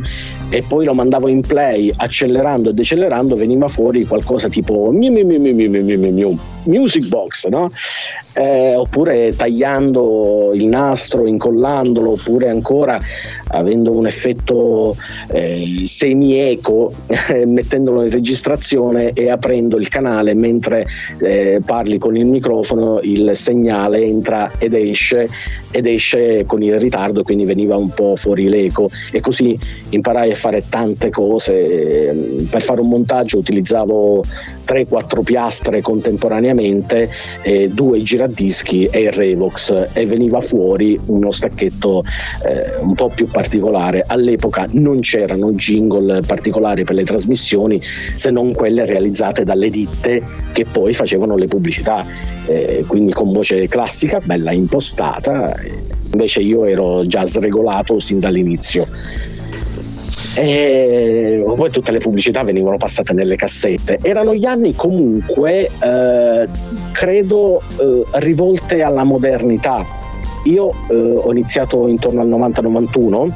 e poi lo mandavo in play accelerando e decelerando veniva fuori qualcosa tipo miu miu miu miu miu miu miu music box no? Eh, oppure tagliando il nastro, incollandolo, oppure ancora avendo un effetto eh, semi-eco, mettendolo in registrazione e aprendo il canale mentre eh, parli con il microfono, il segnale entra ed esce ed esce con il ritardo, quindi veniva un po' fuori l'eco e così imparai a fare tante cose. Per fare un montaggio utilizzavo 3-4 piastre contemporaneamente, eh, due giradischi e il Revox e veniva fuori uno stacchetto eh, un po' più particolare. All'epoca non c'erano jingle particolari per le trasmissioni se non quelle realizzate dalle ditte che poi facevano le pubblicità, eh, quindi con voce classica, bella impostata, invece io ero già sregolato sin dall'inizio e poi tutte le pubblicità venivano passate nelle cassette. Erano gli anni comunque, eh, credo, eh, rivolte alla modernità. Io eh, ho iniziato intorno al 90-91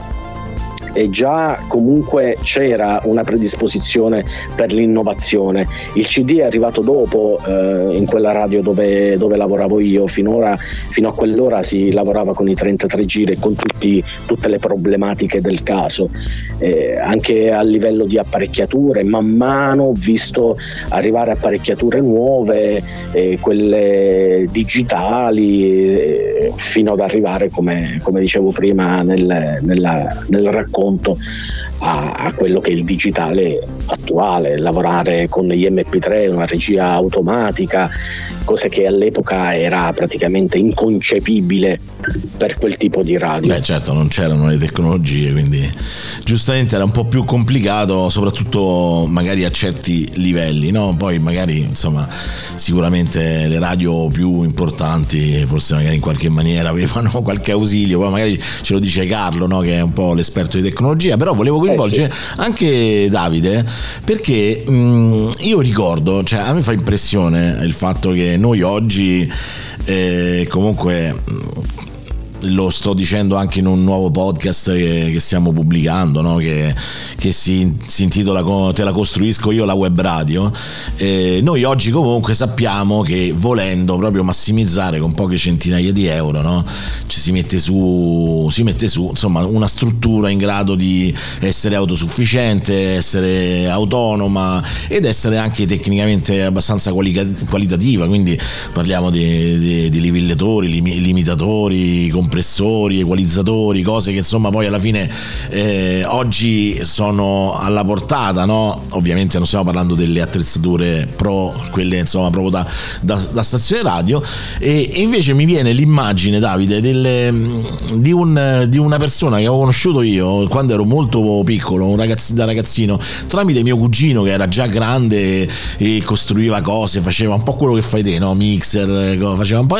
e già comunque c'era una predisposizione per l'innovazione. Il CD è arrivato dopo eh, in quella radio dove, dove, lavoravo io, finora, fino a quell'ora si lavorava con i 33 giri e con tutti, tutte le problematiche del caso. Eh, anche a livello di apparecchiature, man mano ho visto arrivare apparecchiature nuove, eh, quelle digitali, eh, fino ad arrivare, come, come dicevo prima, nel, nella, nel racconto punto. A, a, quello che è il digitale attuale, lavorare con gli MP3, una regia automatica, cosa che all'epoca era praticamente inconcepibile per quel tipo di radio. Beh certo, non c'erano le tecnologie, quindi giustamente era un po' più complicato, soprattutto magari a certi livelli, no? Poi magari, insomma, sicuramente le radio più importanti, forse magari in qualche maniera avevano qualche ausilio, poi magari ce lo dice Carlo, no? Che è un po' l'esperto di tecnologia, però volevo coinvolgere eh sì. anche Davide perché mh, io ricordo, cioè a me fa impressione il fatto che noi oggi eh, comunque lo sto dicendo anche in un nuovo podcast che, che stiamo pubblicando, no? che, che si, si, intitola Te la costruisco io la web radio. Eh, noi oggi comunque sappiamo che volendo proprio massimizzare con poche centinaia di euro, no? Ci si mette su, si mette su insomma, una struttura in grado di essere autosufficiente, essere autonoma ed essere anche tecnicamente abbastanza qualitativa. Quindi parliamo di, di, di livellatori, limitatori, compressori compressori, equalizzatori, cose che insomma poi alla fine eh, oggi sono alla portata, no? Ovviamente non stiamo parlando delle attrezzature pro, quelle insomma proprio da, da, da stazione radio e, e, invece mi viene l'immagine Davide delle, di, un, di, una persona che ho conosciuto io quando ero molto piccolo, ragazz, da ragazzino, tramite mio cugino che era già grande e costruiva cose, faceva un po' quello che fai te, no? Mixer, faceva un po'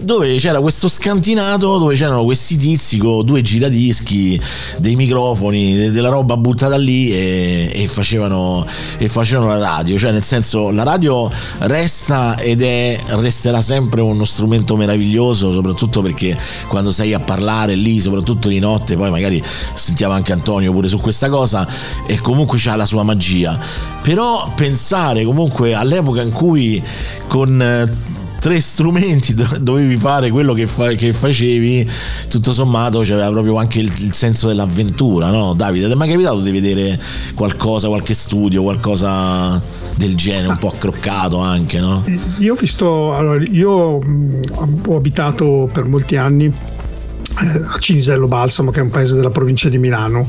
dove c'era questo scantinato dove c'erano questi tizi con due giradischi, dei microfoni, della roba buttata lì e, e, facevano, e facevano la radio, cioè nel senso la radio resta ed è, resterà sempre uno strumento meraviglioso, soprattutto perché quando sei a parlare lì, soprattutto di notte, poi magari sentiamo anche Antonio pure su questa cosa e comunque c'ha la sua magia. Però pensare comunque all'epoca in cui con eh, tre strumenti dovevi fare quello che, fa, che facevi, tutto sommato c'era proprio anche il, il, senso dell'avventura, no? Davide, ti è mai capitato di vedere qualcosa, qualche studio, qualcosa del genere, un po' accroccato anche, no? Io ho visto, allora, io ho abitato per molti anni eh, a Cinisello Balsamo, che è un paese della provincia di Milano,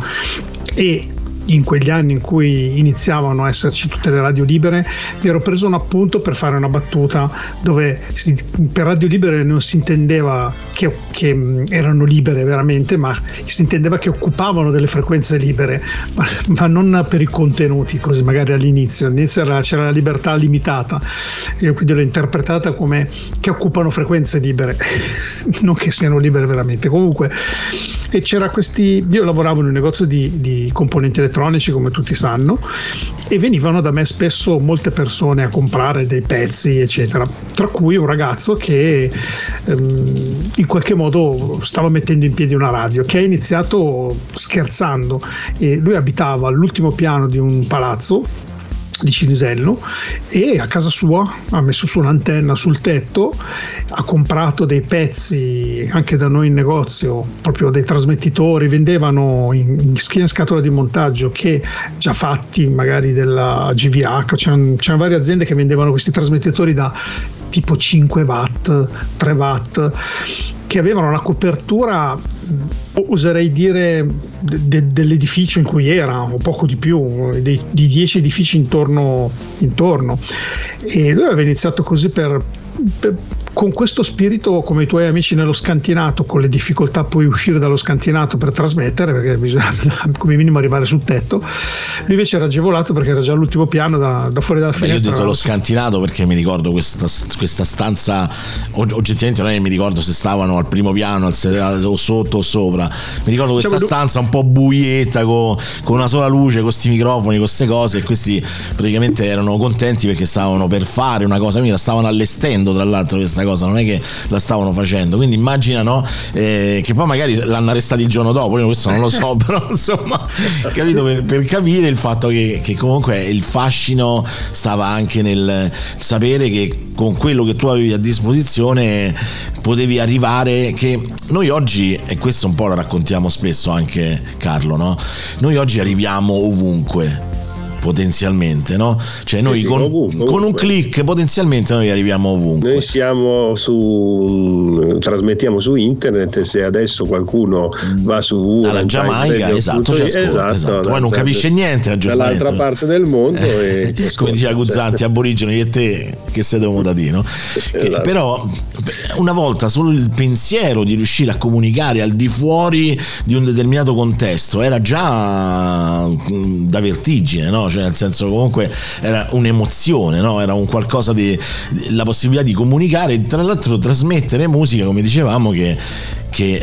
e in quegli anni in cui iniziavano a esserci tutte le radio libere, mi ero preso un appunto per fare una battuta dove si, per radio libere non si intendeva che, che, erano libere veramente, ma si intendeva che occupavano delle frequenze libere, ma, ma non per i contenuti, così magari all'inizio. All'inizio era, c'era la libertà limitata, io quindi l'ho interpretata come che occupano frequenze libere, non che siano libere veramente. Comunque, e c'era questi, io lavoravo in un negozio di, di componenti elettronici elettronici come tutti sanno e venivano da me spesso molte persone a comprare dei pezzi eccetera. Tra cui un ragazzo che ehm, in qualche modo stava mettendo in piedi una radio che ha iniziato scherzando. E lui abitava all'ultimo piano di un palazzo di Cinisello e a casa sua ha messo su un'antenna sul tetto, ha comprato dei pezzi anche da noi in negozio, proprio dei trasmettitori, vendevano in, in scatola di montaggio che già fatti magari della GVH, c'erano, c'erano varie aziende che vendevano questi trasmettitori da tipo 5 watt, 3 watt che avevano la copertura, oserei dire, de- dell'edificio in cui era, o poco di più, dei, di 10 edifici intorno, intorno. E lui aveva iniziato così per, per con questo spirito, come i tuoi amici nello scantinato, con le difficoltà poi uscire dallo scantinato per trasmettere, perché bisogna come minimo arrivare sul tetto, lui invece era agevolato perché era già all'ultimo piano da, da fuori dalla finestra. Beh, io ho detto lo scantinato perché mi ricordo questa, questa stanza, oggettivamente non è che mi ricordo se stavano al primo piano o sotto o sopra, mi ricordo questa diciamo, stanza un po' buietta con, con una sola luce, con questi microfoni, con queste cose e questi praticamente erano contenti perché stavano per fare una cosa, mi la stavano allestendo tra l'altro questa cosa cosa, non è che la stavano facendo. Quindi immagina no, eh, che poi magari l'hanno arrestata il giorno dopo, io questo non lo so, però insomma, capito, per, per capire il fatto che, che comunque il fascino stava anche nel sapere che con quello che tu avevi a disposizione potevi arrivare che noi oggi e questo un po' lo raccontiamo spesso anche Carlo no? noi oggi arriviamo ovunque potenzialmente, no? Cioè noi sì, con, ovunque, con, un click potenzialmente noi arriviamo ovunque. Noi siamo su trasmettiamo su internet se adesso qualcuno va su dalla Giamaica, esatto, ci ascolta, esatto, esatto. Poi non capisce niente, dall'altra parte del mondo e come diceva Guzzanti, aborigeni e te che sei da dire, no? Esatto. Però una volta solo il pensiero di riuscire a comunicare al di fuori di un determinato contesto era già mm, da vertigine, no? Cioè, nel senso, comunque era un'emozione, no? Era un qualcosa di. la possibilità di comunicare e tra l'altro trasmettere musica, come dicevamo, che che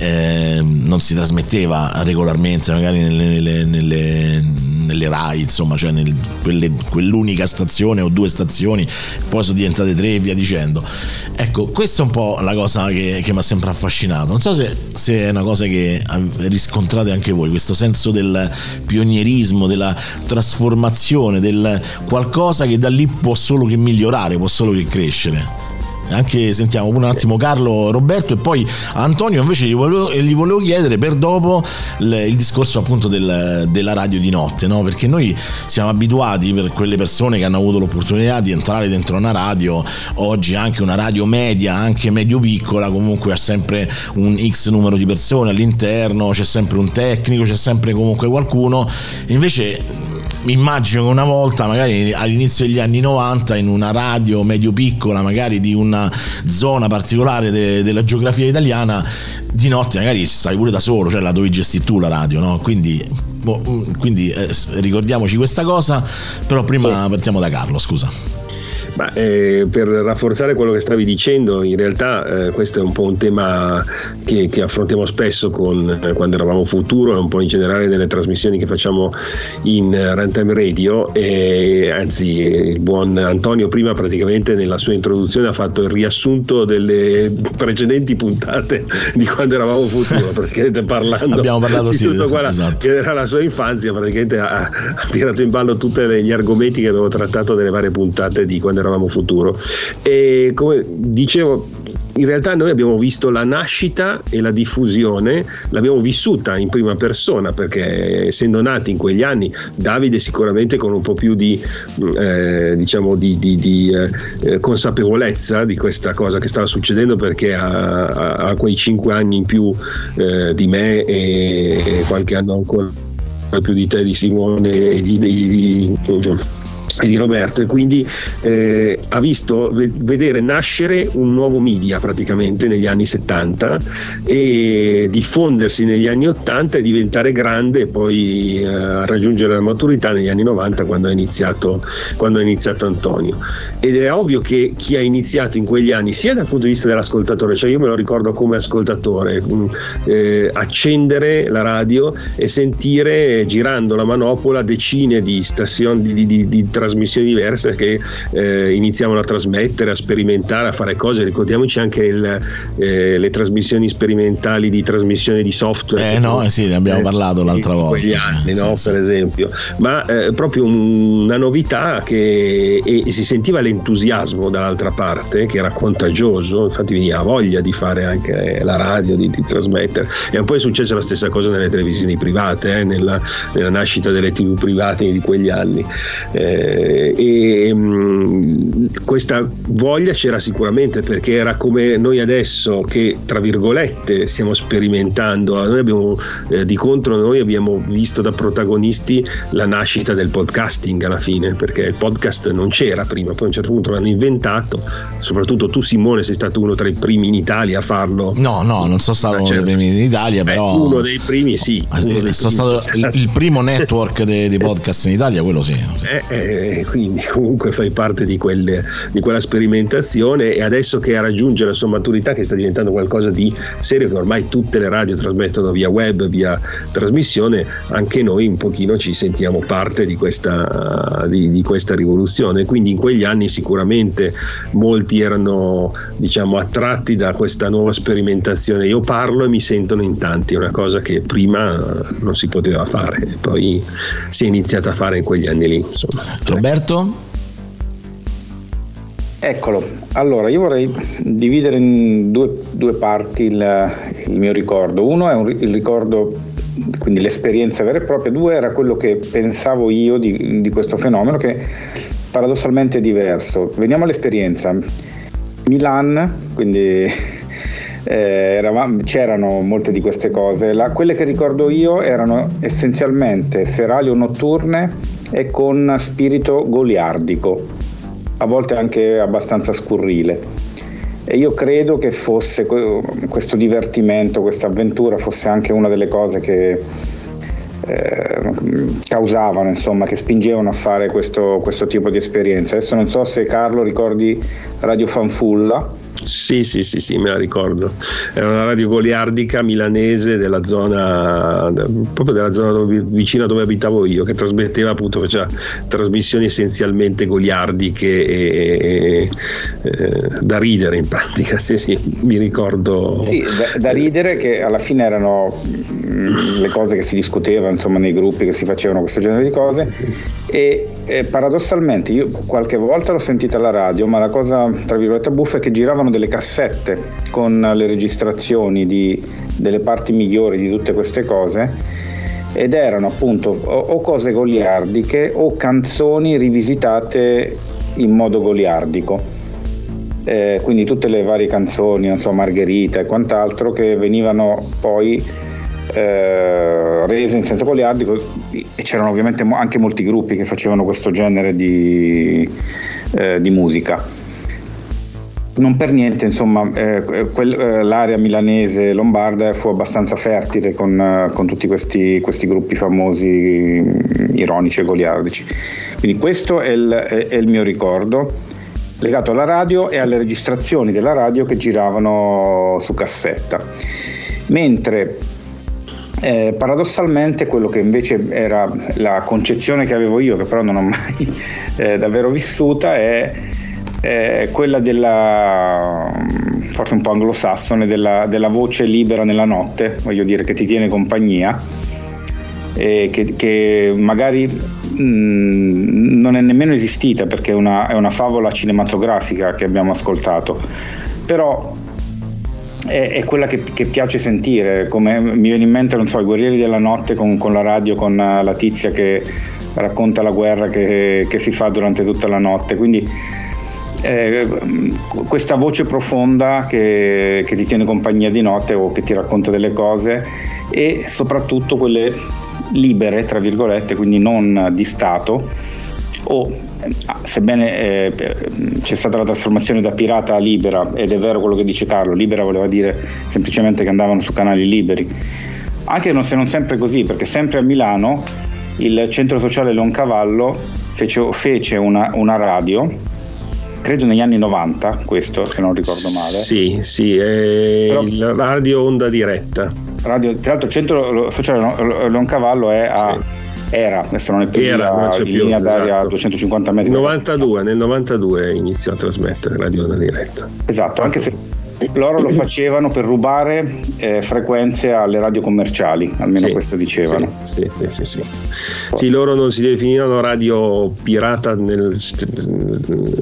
eh, non si trasmetteva regolarmente magari nelle, nelle, nelle, nelle RAI, insomma, cioè nel, quelle, quell'unica stazione o due stazioni, poi sono diventate tre e via dicendo. Ecco, questa è un po' la cosa che, che mi ha sempre affascinato. Non so se, se, è una cosa che riscontrate anche voi, questo senso del pionierismo, della trasformazione, del qualcosa che da lì può solo che migliorare, può solo che crescere. Anche sentiamo un attimo Carlo, Roberto e poi Antonio invece gli volevo, gli volevo chiedere per dopo il, il discorso appunto del, della radio di notte, no? perché noi siamo abituati per quelle persone che hanno avuto l'opportunità di entrare dentro una radio, oggi anche una radio media, anche medio piccola, comunque ha sempre un X numero di persone all'interno, c'è sempre un tecnico, c'è sempre comunque qualcuno, invece immagino che una volta, magari all'inizio degli anni 90, in una radio medio piccola, magari di una zona particolare de- della geografia italiana, di notte magari stai pure da solo, cioè la dovevi gestire tu la radio, no? Quindi, boh, quindi eh, ricordiamoci questa cosa, però prima sì. partiamo da Carlo, scusa. Ma, eh, per rafforzare quello che stavi dicendo, in realtà eh, questo è un po' un tema che, che affrontiamo spesso con, eh, quando eravamo futuro e un po' in generale nelle trasmissioni che facciamo in Runtime Radio. E, anzi, il buon Antonio prima praticamente nella sua introduzione ha fatto il riassunto delle precedenti puntate di quando eravamo futuro, praticamente parlando Abbiamo parlato di sì, tutto quello esatto. che era la sua infanzia, praticamente ha, ha tirato in ballo tutti gli argomenti che avevo trattato nelle varie puntate di quando eravamo futuro. E come dicevo, in realtà noi abbiamo visto la nascita e la diffusione, l'abbiamo vissuta in prima persona perché essendo nati in quegli anni, Davide sicuramente con un po' più di, eh, diciamo di, di, di eh, consapevolezza di questa cosa che stava succedendo perché ha, ha quei cinque anni in più eh, di me e qualche anno ancora più di te, di Simone e di, di, di e di Roberto e quindi eh, ha visto vedere nascere un nuovo media praticamente negli anni 70 e diffondersi negli anni 80 e diventare grande e poi eh, raggiungere la maturità negli anni 90 quando ha iniziato, iniziato Antonio. Ed è ovvio che chi ha iniziato in quegli anni sia dal punto di vista dell'ascoltatore cioè io me lo ricordo come ascoltatore mm, eh, accendere la radio e sentire girando la manopola decine di stazioni di, di, di, di trasmissioni diverse che eh, iniziavano a trasmettere, a sperimentare, a fare cose. Ricordiamoci anche il, eh, le trasmissioni sperimentali di trasmissione di software. Eh no, sì, ne abbiamo parlato l'altra volta. Quegli anni, sì, no? Sì, per esempio. Ma eh, proprio una novità che e, e si sentiva l'entusiasmo dall'altra parte, che era contagioso, infatti veniva voglia di fare anche la radio, di, di trasmettere. E poi è successa la stessa cosa nelle televisioni private, eh, nella, nella, nascita delle tv private di quegli anni. Eh, eh, e mh, mm, questa voglia c'era sicuramente perché era come noi adesso che tra virgolette stiamo sperimentando. Noi abbiamo eh, di contro noi abbiamo visto da protagonisti la nascita del podcasting alla fine perché il podcast non c'era prima poi a un certo punto l'hanno inventato. Soprattutto tu Simone sei stato uno tra i primi in Italia a farlo. No no non sono stato uno dei primi in Italia però Beh, uno dei primi sì. Ah, sono primi. stato il, il primo network dei, dei, podcast in Italia quello sì, sì. Eh, eh, quindi comunque fai parte di, quelle, di, quella sperimentazione e adesso che raggiunge la sua maturità che sta diventando qualcosa di serio che ormai tutte le radio trasmettono via web, via trasmissione, anche noi un pochino ci sentiamo parte di questa, di, di questa rivoluzione. Quindi in quegli anni sicuramente molti erano diciamo attratti da questa nuova sperimentazione. Io parlo e mi sentono in tanti, è una cosa che prima non si poteva fare, poi si è iniziata a fare in quegli anni lì. Insomma. Roberto? Eccolo, allora io vorrei dividere in due, due parti il, il, mio ricordo. Uno è un, il ricordo, quindi l'esperienza vera e propria, due era quello che pensavo io di, di questo fenomeno che paradossalmente è diverso. Veniamo all'esperienza. Milan, quindi eh, eravamo, c'erano molte di queste cose. La, quelle che ricordo io erano essenzialmente serali o notturne e con spirito goliardico, a volte anche abbastanza scurrile. E io credo che fosse questo divertimento, questa avventura fosse anche una delle cose che eh, causavano, insomma, che spingevano a fare questo, questo tipo di esperienza. Adesso non so se Carlo ricordi Radio Fanfulla sì, sì, sì, sì, me la ricordo. Era una radio goliardica milanese della zona, proprio della zona dove, vicina dove abitavo io, che trasmetteva appunto, faceva trasmissioni essenzialmente goliardiche e, e, e da ridere in pratica. Sì, sì, mi ricordo. Sì, da, da ridere che alla fine erano le cose che si discutevano insomma, nei gruppi che si facevano questo genere di cose e, e, paradossalmente io qualche volta l'ho sentita alla radio ma la cosa tra virgolette buffa è che giravano delle cassette con le registrazioni di, delle parti migliori di tutte queste cose ed erano appunto o, o cose goliardiche o canzoni rivisitate in modo goliardico. Eh, quindi tutte le varie canzoni, non so, Margherita e quant'altro che venivano poi eh, rese in senso goliardico e c'erano ovviamente anche molti gruppi che facevano questo genere di, eh, di musica non per niente, insomma, eh, quel, eh, l'area milanese lombarda fu abbastanza fertile con, eh, con tutti questi, questi, gruppi famosi, mm, ironici e goliardici. Quindi questo è il, è, è il, mio ricordo, legato alla radio e alle registrazioni della radio che giravano su cassetta. Mentre eh, paradossalmente quello che invece era la concezione che avevo io, che però non ho mai eh, davvero vissuta, è eh, quella della forse un po' anglosassone della, della, voce libera nella notte, voglio dire che ti tiene compagnia e che, che magari mh, mm, non è nemmeno esistita perché è una, è una favola cinematografica che abbiamo ascoltato, però è, è, quella che, che, piace sentire, come mi viene in mente, non so, i guerrieri della notte con, con la radio, con la tizia che racconta la guerra che, che si fa durante tutta la notte, quindi eh, questa voce profonda che, che, ti tiene compagnia di notte o che ti racconta delle cose e soprattutto quelle libere, tra virgolette, quindi non di Stato o sebbene eh, c'è stata la trasformazione da pirata a libera ed è vero quello che dice Carlo, libera voleva dire semplicemente che andavano su canali liberi, anche se non sempre così, perché sempre a Milano il centro sociale Leoncavallo fece, fece una, una radio credo negli anni 90 questo se non ricordo male. Sì sì è Però, il radio onda diretta. Radio, tra l'altro il centro sociale Leoncavallo è a sì era, adesso non è più era, non c'è in più, linea d'aria esatto. a 250 metri. 92, nel 92 iniziò a trasmettere Radio Onda Diretta. Esatto, anche se loro lo facevano per rubare eh, frequenze alle radio commerciali, almeno sì, questo dicevano. Sì, sì, sì, sì, sì. loro non si definivano radio pirata nel,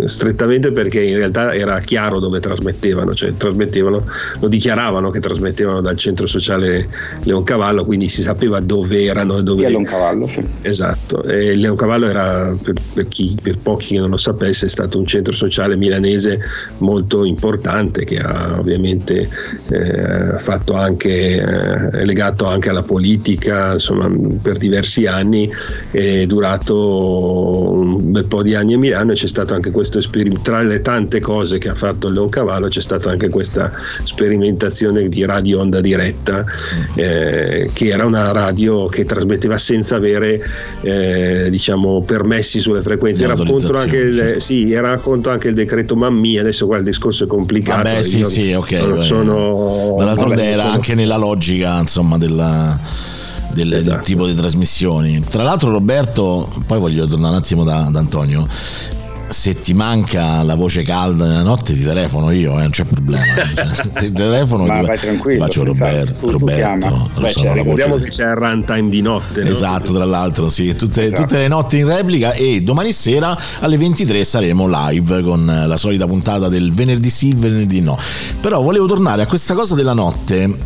strettamente perché in realtà era chiaro dove trasmettevano, cioè trasmettevano, lo dichiaravano che trasmettevano dal centro sociale Leoncavallo, quindi si sapeva dove erano e dove... Leoncavallo, sì. Esatto, e Leoncavallo era, per, per, chi, per pochi che non lo sapesse, è stato un centro sociale milanese molto importante che ha ovviamente eh, fatto anche, eh, legato anche alla politica, insomma per diversi anni, è durato un bel po' di anni a Milano e c'è stato anche questo esperimento, tra le tante cose che ha fatto il Leoncavallo c'è stata anche questa sperimentazione di radio onda diretta, eh, che era una radio che trasmetteva senza avere eh, diciamo, permessi sulle frequenze, era contro, anche il, sì, era contro anche il decreto Mammi, adesso qua il discorso è complicato. Vabbè, sì, sì, ok. Sono, ma d'altronde era sono... anche nella logica, insomma, della, del, esatto. del, tipo di trasmissioni. Tra l'altro, Roberto, poi voglio tornare un attimo da, da Antonio se ti manca la voce calda nella notte ti telefono io, eh, non c'è problema. Cioè, ti telefono Ma ti, vai tranquillo, ti faccio Roberto. Tu, tu Roberto Beh, cioè, ricordiamo che c'è il runtime di notte. No? Esatto, tra l'altro, sì, tutte, esatto. tutte, le notti in replica e domani sera alle 23 saremo live con la solita puntata del venerdì sì, il venerdì no. Però volevo tornare a questa cosa della notte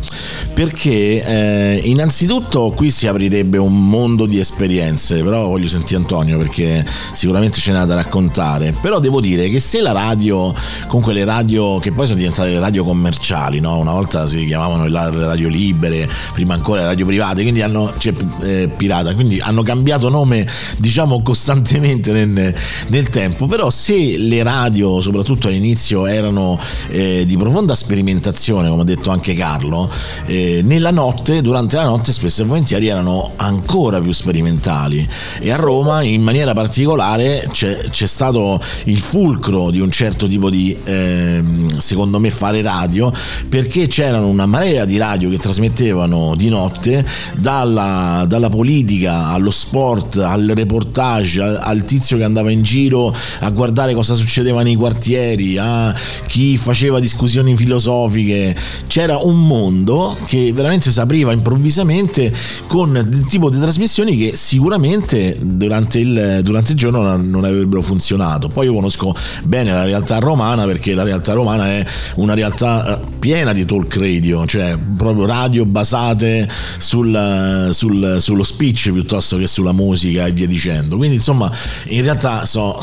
perché eh, innanzitutto qui si aprirebbe un mondo di esperienze, però voglio sentire Antonio perché sicuramente ce n'ha da raccontare particolare, però devo dire che se la radio, comunque le radio che poi sono diventate le radio commerciali, no? una volta si chiamavano le radio libere, prima ancora le radio private, quindi hanno, cioè, eh, pirata, quindi hanno cambiato nome diciamo costantemente nel, nel, tempo, però se le radio soprattutto all'inizio erano eh, di profonda sperimentazione, come ha detto anche Carlo, eh, nella notte, durante la notte spesso e volentieri erano ancora più sperimentali. E a Roma in maniera particolare c'è, c'è stato stato il fulcro di un certo tipo di, ehm, secondo me, fare radio, perché c'erano una marea di radio che trasmettevano di notte, dalla, dalla politica allo sport, al reportage, al, al tizio che andava in giro a guardare cosa succedeva nei quartieri, a chi faceva discussioni filosofiche. C'era un mondo che veramente si apriva improvvisamente con del tipo di trasmissioni che sicuramente durante il, durante il giorno non avrebbero funzionato. Poi io conosco bene la realtà romana perché la realtà romana è una realtà piena di talk radio, cioè proprio radio basate sul, sul, sullo speech piuttosto che sulla musica e via dicendo. Quindi insomma in realtà so,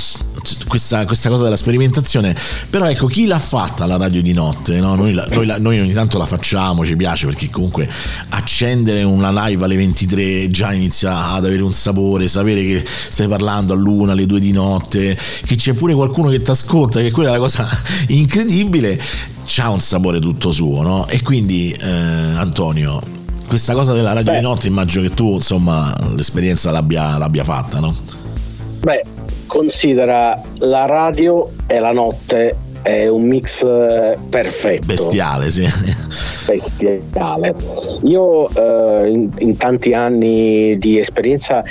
questa, questa cosa della sperimentazione, però ecco chi l'ha fatta la radio di notte? No? Noi, noi, noi ogni tanto la facciamo, ci piace perché comunque accendere una live alle 23 già inizia ad avere un sapore, sapere che stai parlando all'una, alle due di notte, che c'è pure qualcuno che ti ascolta, che quella è la cosa incredibile, c'ha un sapore tutto suo, no? E quindi eh, Antonio, questa cosa della radio Beh. di notte immagino che tu insomma l'esperienza l'abbia, l'abbia fatta, no? Beh, considera la radio e la notte è un mix eh, perfetto. Bestiale, sì. Bestiale. Io eh, in, in tanti anni di esperienza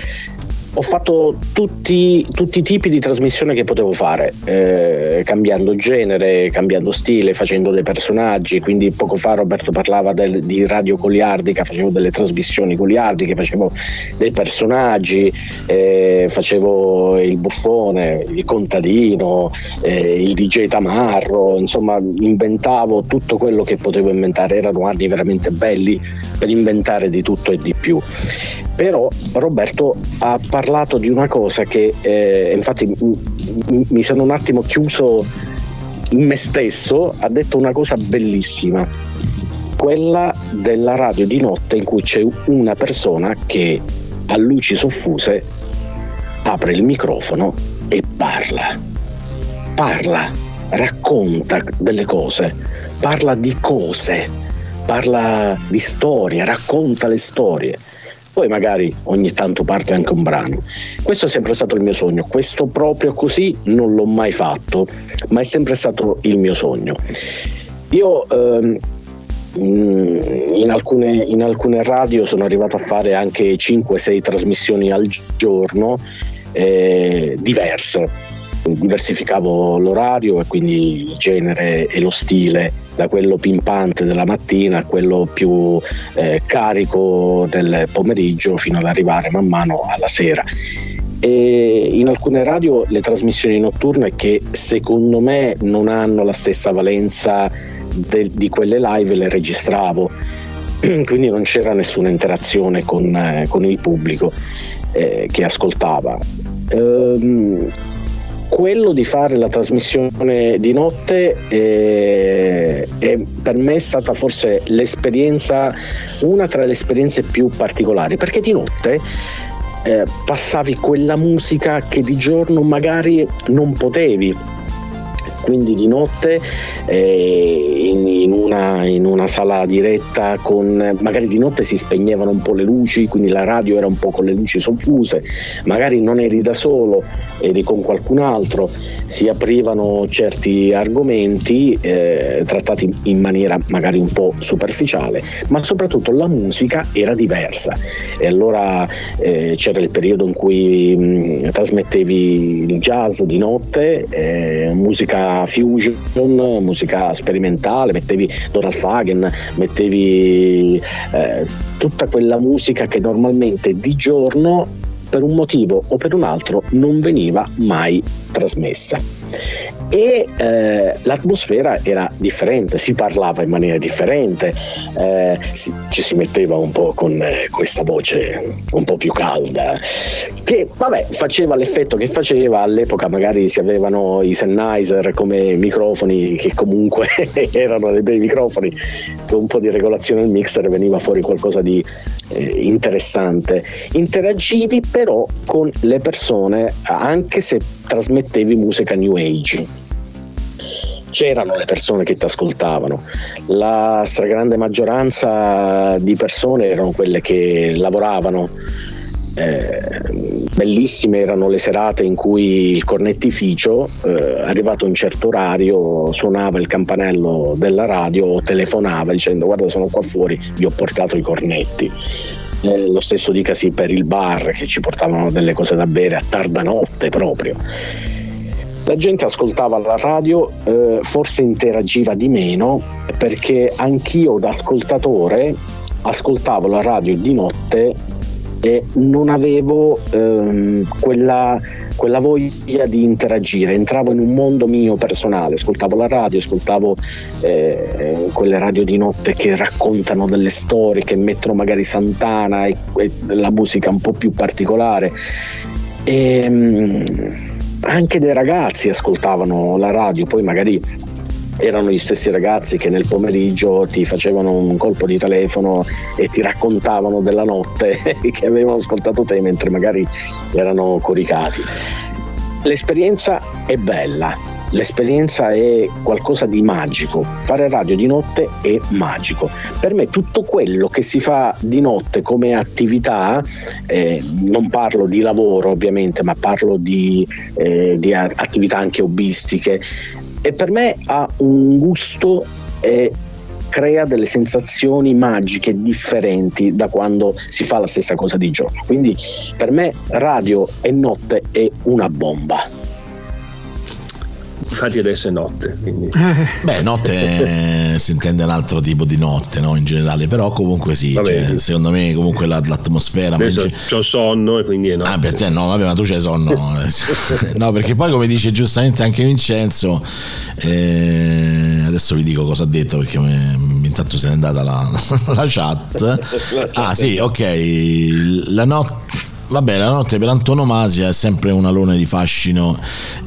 ho fatto tutti, tutti, i tipi di trasmissione che potevo fare, eh, cambiando genere, cambiando stile, facendo dei personaggi. Quindi poco fa Roberto parlava del, di Radio Goliardica, facevo delle trasmissioni goliardiche, facevo dei personaggi, eh, facevo il buffone, il contadino, eh, il DJ Tamarro, insomma inventavo tutto quello che potevo inventare. Erano anni veramente belli per inventare di tutto e di più però Roberto ha parlato di una cosa che eh, infatti m- mi sono un attimo chiuso in me stesso, ha detto una cosa bellissima, quella della radio di notte in cui c'è una persona che a luci soffuse apre il microfono e parla, parla, racconta delle cose, parla di cose, parla di storie, racconta le storie poi magari ogni tanto parte anche un brano. Questo è sempre stato il mio sogno, questo proprio così non l'ho mai fatto, ma è sempre stato il mio sogno. Io ehm, in alcune, in alcune radio sono arrivato a fare anche 5-6 trasmissioni al giorno eh, diverse diversificavo l'orario e quindi il genere e lo stile da quello pimpante della mattina a quello più eh, carico del pomeriggio fino ad arrivare man mano alla sera. E in alcune radio le trasmissioni notturne che secondo me non hanno la stessa valenza de, di quelle live le registravo, quindi non c'era nessuna interazione con, eh, con il pubblico eh, che ascoltava. Ehm, quello di fare la trasmissione di notte eh, è, per me è stata forse l'esperienza, una tra le esperienze più particolari, perché di notte eh, passavi quella musica che di giorno magari non potevi quindi di notte eh, in, in, una, in, una, sala diretta con magari di notte si spegnevano un po' le luci quindi la radio era un po' con le luci soffuse magari non eri da solo eri con qualcun altro si aprivano certi argomenti eh, trattati in maniera magari un po' superficiale ma soprattutto la musica era diversa. E allora eh, c'era il periodo in cui mh, trasmettevi il jazz di notte eh, fusion, musica sperimentale, mettevi Donald Fagen, mettevi eh, tutta quella musica che normalmente di giorno per un motivo o per un altro non veniva mai trasmessa e eh, l'atmosfera era differente, si parlava in maniera differente, eh, si, ci si metteva un po' con eh, questa voce un po' più calda, che vabbè faceva l'effetto che faceva, all'epoca magari si avevano i Sennheiser come microfoni che comunque erano dei bei microfoni, con un po' di regolazione al mixer veniva fuori qualcosa di eh, interessante. Interagivi però con le persone anche se trasmettevi musica new age. C'erano le persone che ti ascoltavano, la stragrande maggioranza di persone erano quelle che lavoravano. Eh, bellissime erano le serate in cui il cornettificio, eh, arrivato a un certo orario, suonava il campanello della radio o telefonava dicendo guarda sono qua fuori, vi ho portato i cornetti. Eh, lo stesso dicasi per il bar che ci portavano delle cose da bere a tarda notte proprio. La gente ascoltava la radio, eh, forse interagiva di meno perché anch'io da ascoltatore ascoltavo la radio di notte e non avevo ehm, quella, quella, voglia di interagire, entravo in un mondo mio personale, ascoltavo la radio, ascoltavo eh, quelle radio di notte che raccontano delle storie, che mettono magari Santana e, e la musica un po' più particolare. E, ehm, anche dei ragazzi ascoltavano la radio, poi magari erano gli stessi ragazzi che nel pomeriggio ti facevano un colpo di telefono e ti raccontavano della notte che avevano ascoltato te mentre magari erano coricati. L'esperienza è bella, l'esperienza è qualcosa di magico. Fare radio di notte è magico. Per me tutto quello che si fa di notte come attività, eh, non parlo di lavoro ovviamente, ma parlo di, eh, di attività anche hobbistiche, e per me ha un gusto e crea delle sensazioni magiche differenti da quando si fa la stessa cosa di giorno. Quindi per me radio e notte è una bomba infatti adesso è notte. Quindi... Beh, notte si intende un altro tipo di notte, no? In generale, però comunque sì, cioè, secondo me comunque l'atmosfera... Adesso mangi... ho sonno e quindi è notte. Ah, per te no, vabbè, ma tu c'hai sonno. no, perché poi come dice giustamente anche Vincenzo, eh, adesso vi dico cosa ha detto perché mi, intanto se n'è andata la, la chat. Ah sì, ok, la notte Vabbè, la notte per antonomasia è sempre un alone di fascino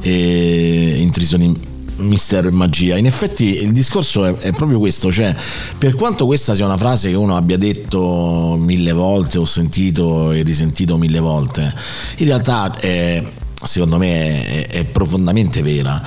e intriso di mistero e magia. In effetti il discorso è, è, proprio questo, cioè per quanto questa sia una frase che uno abbia detto mille volte o sentito e risentito mille volte, in realtà è, secondo me è, è profondamente vera.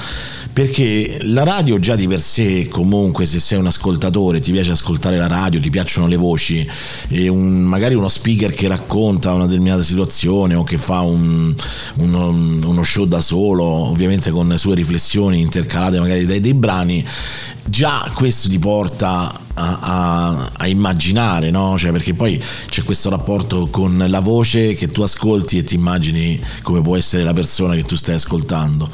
Perché la radio già di per sé comunque se sei un ascoltatore ti piace ascoltare la radio ti piacciono le voci e un, magari uno speaker che racconta una determinata situazione o che fa un, uno, uno, show da solo ovviamente con le sue riflessioni intercalate magari dai dei brani già questo ti porta a, a, immaginare, no? Cioè, perché poi c'è questo rapporto con la voce che tu ascolti e ti immagini come può essere la persona che tu stai ascoltando.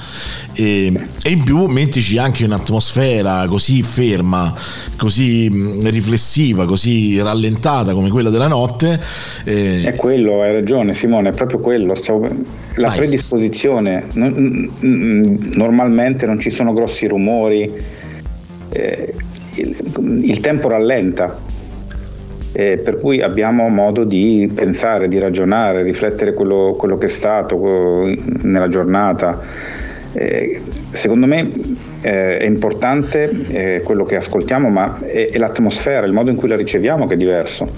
E, e in più mettici anche un'atmosfera così ferma, così riflessiva, così rallentata come quella della notte. Eh... È quello, hai ragione Simone, è proprio quello. La Vai. predisposizione, normalmente non ci sono grossi rumori. Eh, il, il tempo rallenta, eh, per cui abbiamo modo di pensare, di ragionare, riflettere quello, quello che è stato nella giornata. Eh, secondo me eh, è importante eh, quello che ascoltiamo, ma è, è, l'atmosfera, il modo in cui la riceviamo che è diverso.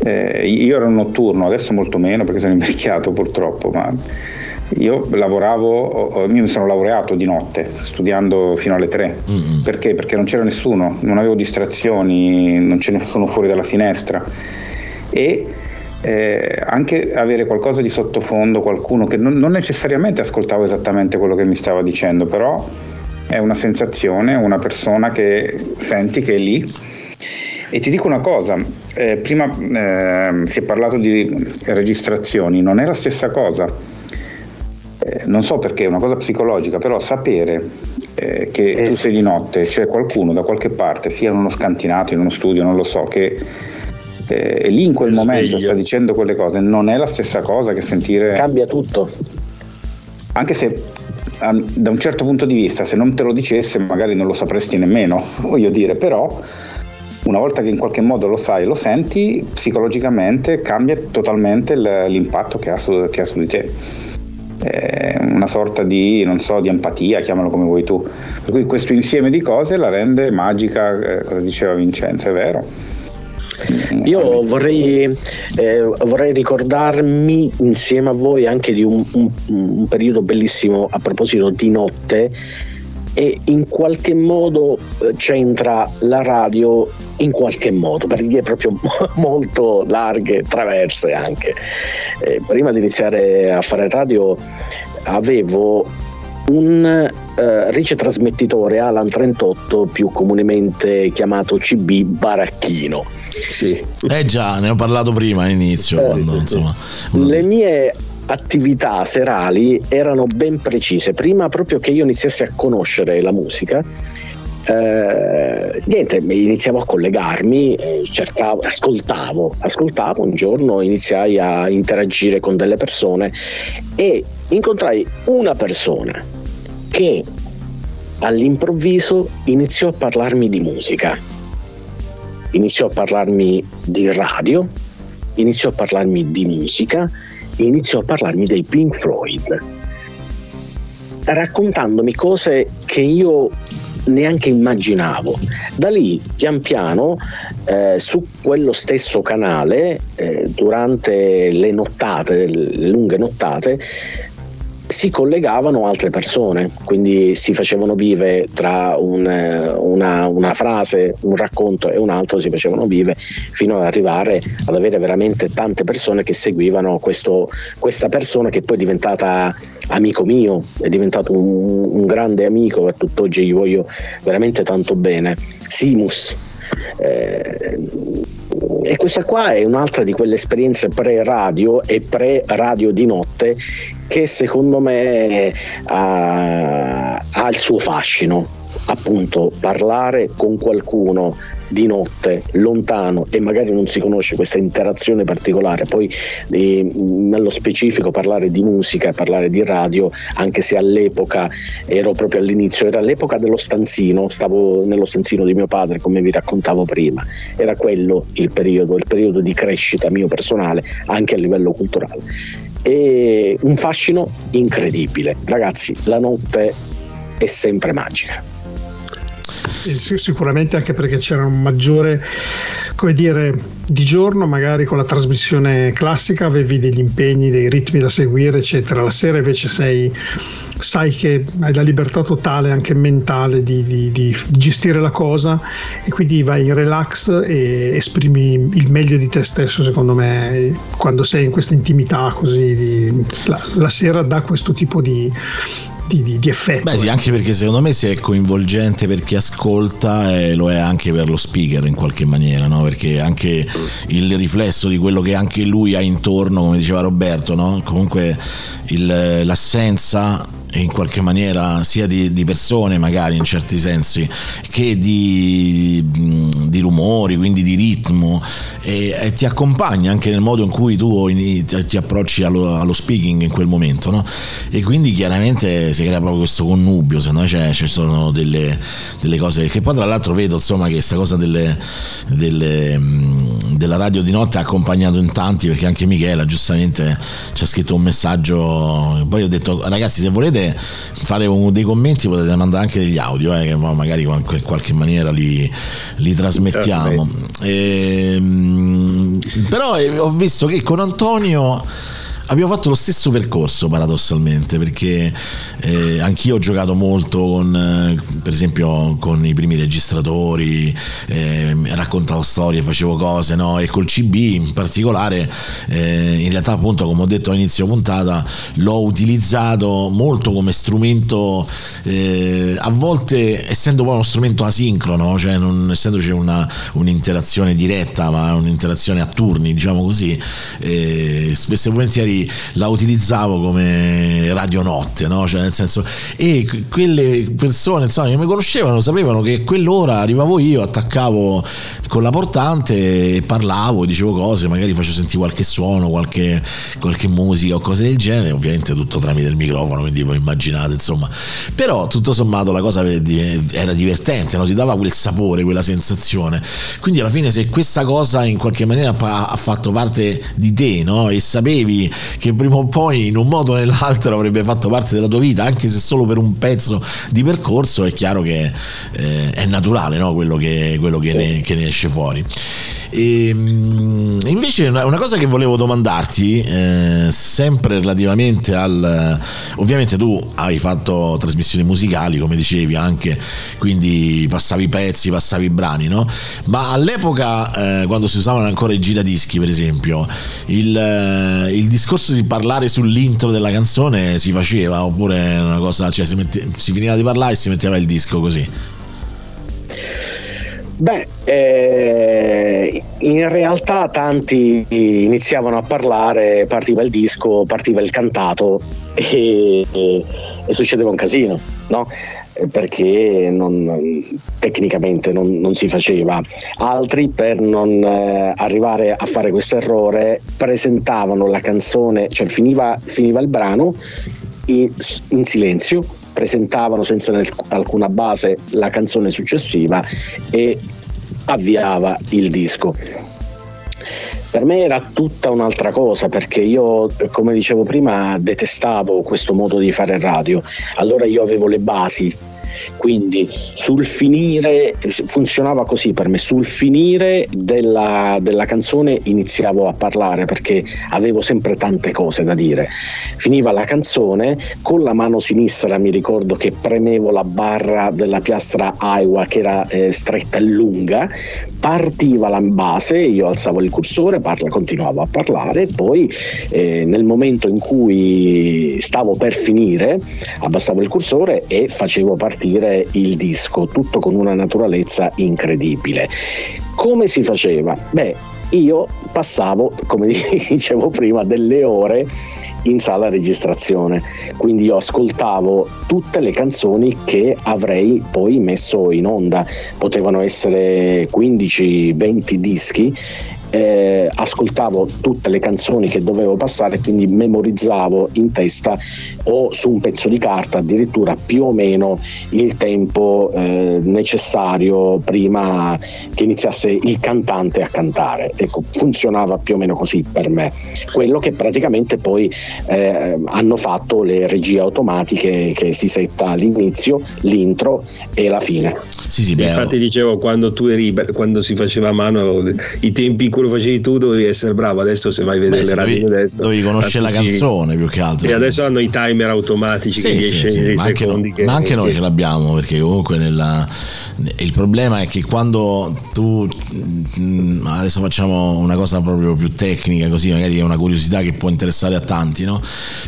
Eh, io ero notturno, adesso molto meno perché sono invecchiato purtroppo, ma io lavoravo, io mi sono laureato di notte, studiando fino alle 3. Mm-hmm. Perché? Perché non c'era nessuno, non avevo distrazioni, non ce ne sono fuori dalla finestra. E eh, anche avere qualcosa di sottofondo, qualcuno che non, non necessariamente ascoltavo esattamente quello che mi stava dicendo, però è una sensazione, una persona che senti che è lì. E ti dico una cosa, eh, prima eh, si è parlato di registrazioni, non è la stessa cosa eh, non so perché, è una cosa psicologica, però sapere eh, che eh, tu sei di notte, c'è qualcuno da qualche parte, sia in uno scantinato, in uno studio, non lo so, che eh, lì in quel momento sta dicendo quelle cose, non è la stessa cosa che sentire... Cambia tutto. Anche se da un certo punto di vista, se non te lo dicesse, magari non lo sapresti nemmeno, voglio dire, però una volta che in qualche modo lo sai e lo senti, psicologicamente cambia totalmente l'impatto che ha su, che ha su di te eh, una sorta di, non so, di empatia, chiamalo come vuoi tu. Per cui questo insieme di cose la rende magica, eh, cosa diceva Vincenzo, è vero. Io vorrei, eh, vorrei, ricordarmi insieme a voi anche di un, un, un, periodo bellissimo a proposito di notte e in qualche modo eh, c'entra la radio in qualche modo per vie proprio molto larghe, traverse anche. Eh, prima di iniziare a fare radio avevo un eh, ricetrasmettitore Alan 38 più comunemente chiamato CB baracchino. Sì. Eh già, ne ho parlato prima all'inizio. Eh, quando, insomma, Le mie attività serali erano ben precise. Prima proprio che io iniziassi a conoscere la musica, eh, niente, iniziavo a collegarmi, eh, cercavo, ascoltavo, ascoltavo, un giorno iniziai a interagire con delle persone e incontrai una persona che all'improvviso iniziò a parlarmi di musica, iniziò a parlarmi di radio, iniziò a parlarmi di musica, iniziò a parlarmi dei Pink Floyd, raccontandomi cose che io neanche immaginavo. Da lì, pian piano, eh, su quello stesso canale, eh, durante le nottate, le lunghe nottate, si collegavano altre persone, quindi si facevano vive tra un, una, una, frase, un racconto e un altro, si facevano vive fino ad arrivare ad avere veramente tante persone che seguivano questo, questa persona che poi è diventata amico mio, è diventato un, un grande amico e tutt'oggi gli voglio veramente tanto bene. Simus. Eh, e questa qua è un'altra di quelle esperienze pre-radio e pre-radio di notte che secondo me ha, ha il suo fascino. Appunto, parlare con qualcuno di notte, lontano e magari non si conosce questa interazione particolare, poi eh, nello specifico parlare di musica e parlare di radio, anche se all'epoca ero proprio all'inizio, era l'epoca dello stanzino, stavo nello stanzino di mio padre come vi raccontavo prima, era quello il periodo, il periodo di crescita mio personale anche a livello culturale. E un fascino incredibile, ragazzi, la notte è sempre magica sicuramente anche perché c'era un maggiore come dire di giorno magari con la trasmissione classica avevi degli impegni dei ritmi da seguire eccetera. La sera invece sei sai che hai la libertà totale anche mentale di, di, di gestire la cosa e quindi vai in relax e esprimi il meglio di te stesso secondo me quando sei in questa intimità così di, la, la sera dà questo tipo di di, di, di effetto. Beh, sì, anche perché secondo me se è coinvolgente per chi ascolta e lo è anche per lo speaker in qualche maniera, no? Perché anche il riflesso di quello che anche lui ha intorno, come diceva Roberto, no? Comunque il, l'assenza in qualche maniera sia di, di, persone magari in certi sensi che di, di rumori quindi di ritmo e, e, ti accompagna anche nel modo in cui tu ti approcci allo, allo speaking in quel momento no? e quindi chiaramente si crea proprio questo connubio se no c'è, ci sono delle, delle, cose che poi tra l'altro vedo insomma che questa cosa delle, delle, della radio di notte ha accompagnato in tanti perché anche Michela giustamente ci ha scritto un messaggio poi ho detto ragazzi se volete volete fare dei commenti potete mandare anche degli audio eh, che magari in qualche maniera li, li trasmettiamo. E, ehm, però eh, ho visto che con Antonio abbiamo fatto lo stesso percorso paradossalmente perché eh, anch'io ho giocato molto con eh, per esempio con i primi registratori eh, raccontavo storie facevo cose no? e col CB in particolare eh, in realtà appunto come ho detto all'inizio puntata l'ho utilizzato molto come strumento eh, a volte essendo poi uno strumento asincrono cioè non essendoci una, un'interazione diretta ma un'interazione a turni diciamo così eh, spesso e volentieri la utilizzavo come radionotte, no? Cioè nel senso, e quelle persone insomma, che mi conoscevano sapevano che quell'ora arrivavo io, attaccavo con la portante e parlavo, dicevo cose, magari facevo sentire qualche suono, qualche, qualche musica o cose del genere, ovviamente tutto tramite il microfono, quindi voi immaginate, insomma. Però tutto sommato la cosa era divertente, no? ti dava quel sapore, quella sensazione. Quindi alla fine se questa cosa in qualche maniera ha fatto parte di te, no? E sapevi che prima o poi in un modo o nell'altro avrebbe fatto parte della tua vita, anche se solo per un pezzo di percorso, è chiaro che eh, è naturale no? quello, che, quello che, sì. ne, che, ne, esce fuori. E, mm, invece una, una cosa che volevo domandarti, eh, sempre relativamente al... Ovviamente tu hai fatto trasmissioni musicali, come dicevi anche, quindi passavi pezzi, passavi brani, no? Ma all'epoca, eh, quando si usavano ancora i giradischi, per esempio, il, eh, il, discorso di parlare sull'intro della canzone si faceva, oppure una cosa, cioè si, mette, si finiva di parlare e si metteva il disco così? Beh, eh, in realtà tanti iniziavano a parlare, partiva il disco, partiva il cantato e, e, e succedeva un casino, no? Perché non, tecnicamente non, non, si faceva. Altri per non eh, arrivare a fare questo errore presentavano la canzone, cioè finiva, finiva il brano in, in silenzio presentavano senza alcuna base la canzone successiva e avviava il disco. Per me era tutta un'altra cosa perché io, come dicevo prima, detestavo questo modo di fare radio. Allora io avevo le basi quindi sul finire, funzionava così per me, sul finire della, della canzone iniziavo a parlare perché avevo sempre tante cose da dire. Finiva la canzone, con la mano sinistra mi ricordo che premevo la barra della piastra Iowa che era eh, stretta e lunga, partiva la base, io alzavo il cursore, parla, continuavo a parlare, poi eh, nel momento in cui stavo per finire abbassavo il cursore e facevo partire sentire il disco, tutto con una naturalezza incredibile. Come si faceva? Beh, io passavo, come dicevo prima, delle ore in sala registrazione, quindi io ascoltavo tutte le canzoni che avrei poi messo in onda, potevano essere 15-20 dischi eh, ascoltavo tutte le canzoni che dovevo passare, quindi memorizzavo in testa o su un pezzo di carta addirittura più o meno il tempo eh, necessario prima che iniziasse il cantante a cantare. Ecco, funzionava più o meno così per me. Quello che praticamente poi eh, hanno fatto le regie automatiche che si setta l'inizio, l'intro e la fine. Sì, sì, beh, Infatti dicevo quando tu eri quando si faceva a mano i tempi in cui lo facevi tu dovevi essere bravo, adesso se vai a vedere beh, le radio dovevi, adesso dovevi conoscere la canzone più che altro. E adesso hanno i timer automatici sì, che sì, sì, ma anche, no, che, ma anche noi ce l'abbiamo perché comunque nella, il problema è che quando tu mm, adesso facciamo una cosa proprio più tecnica così magari è una curiosità che può interessare a tanti, no?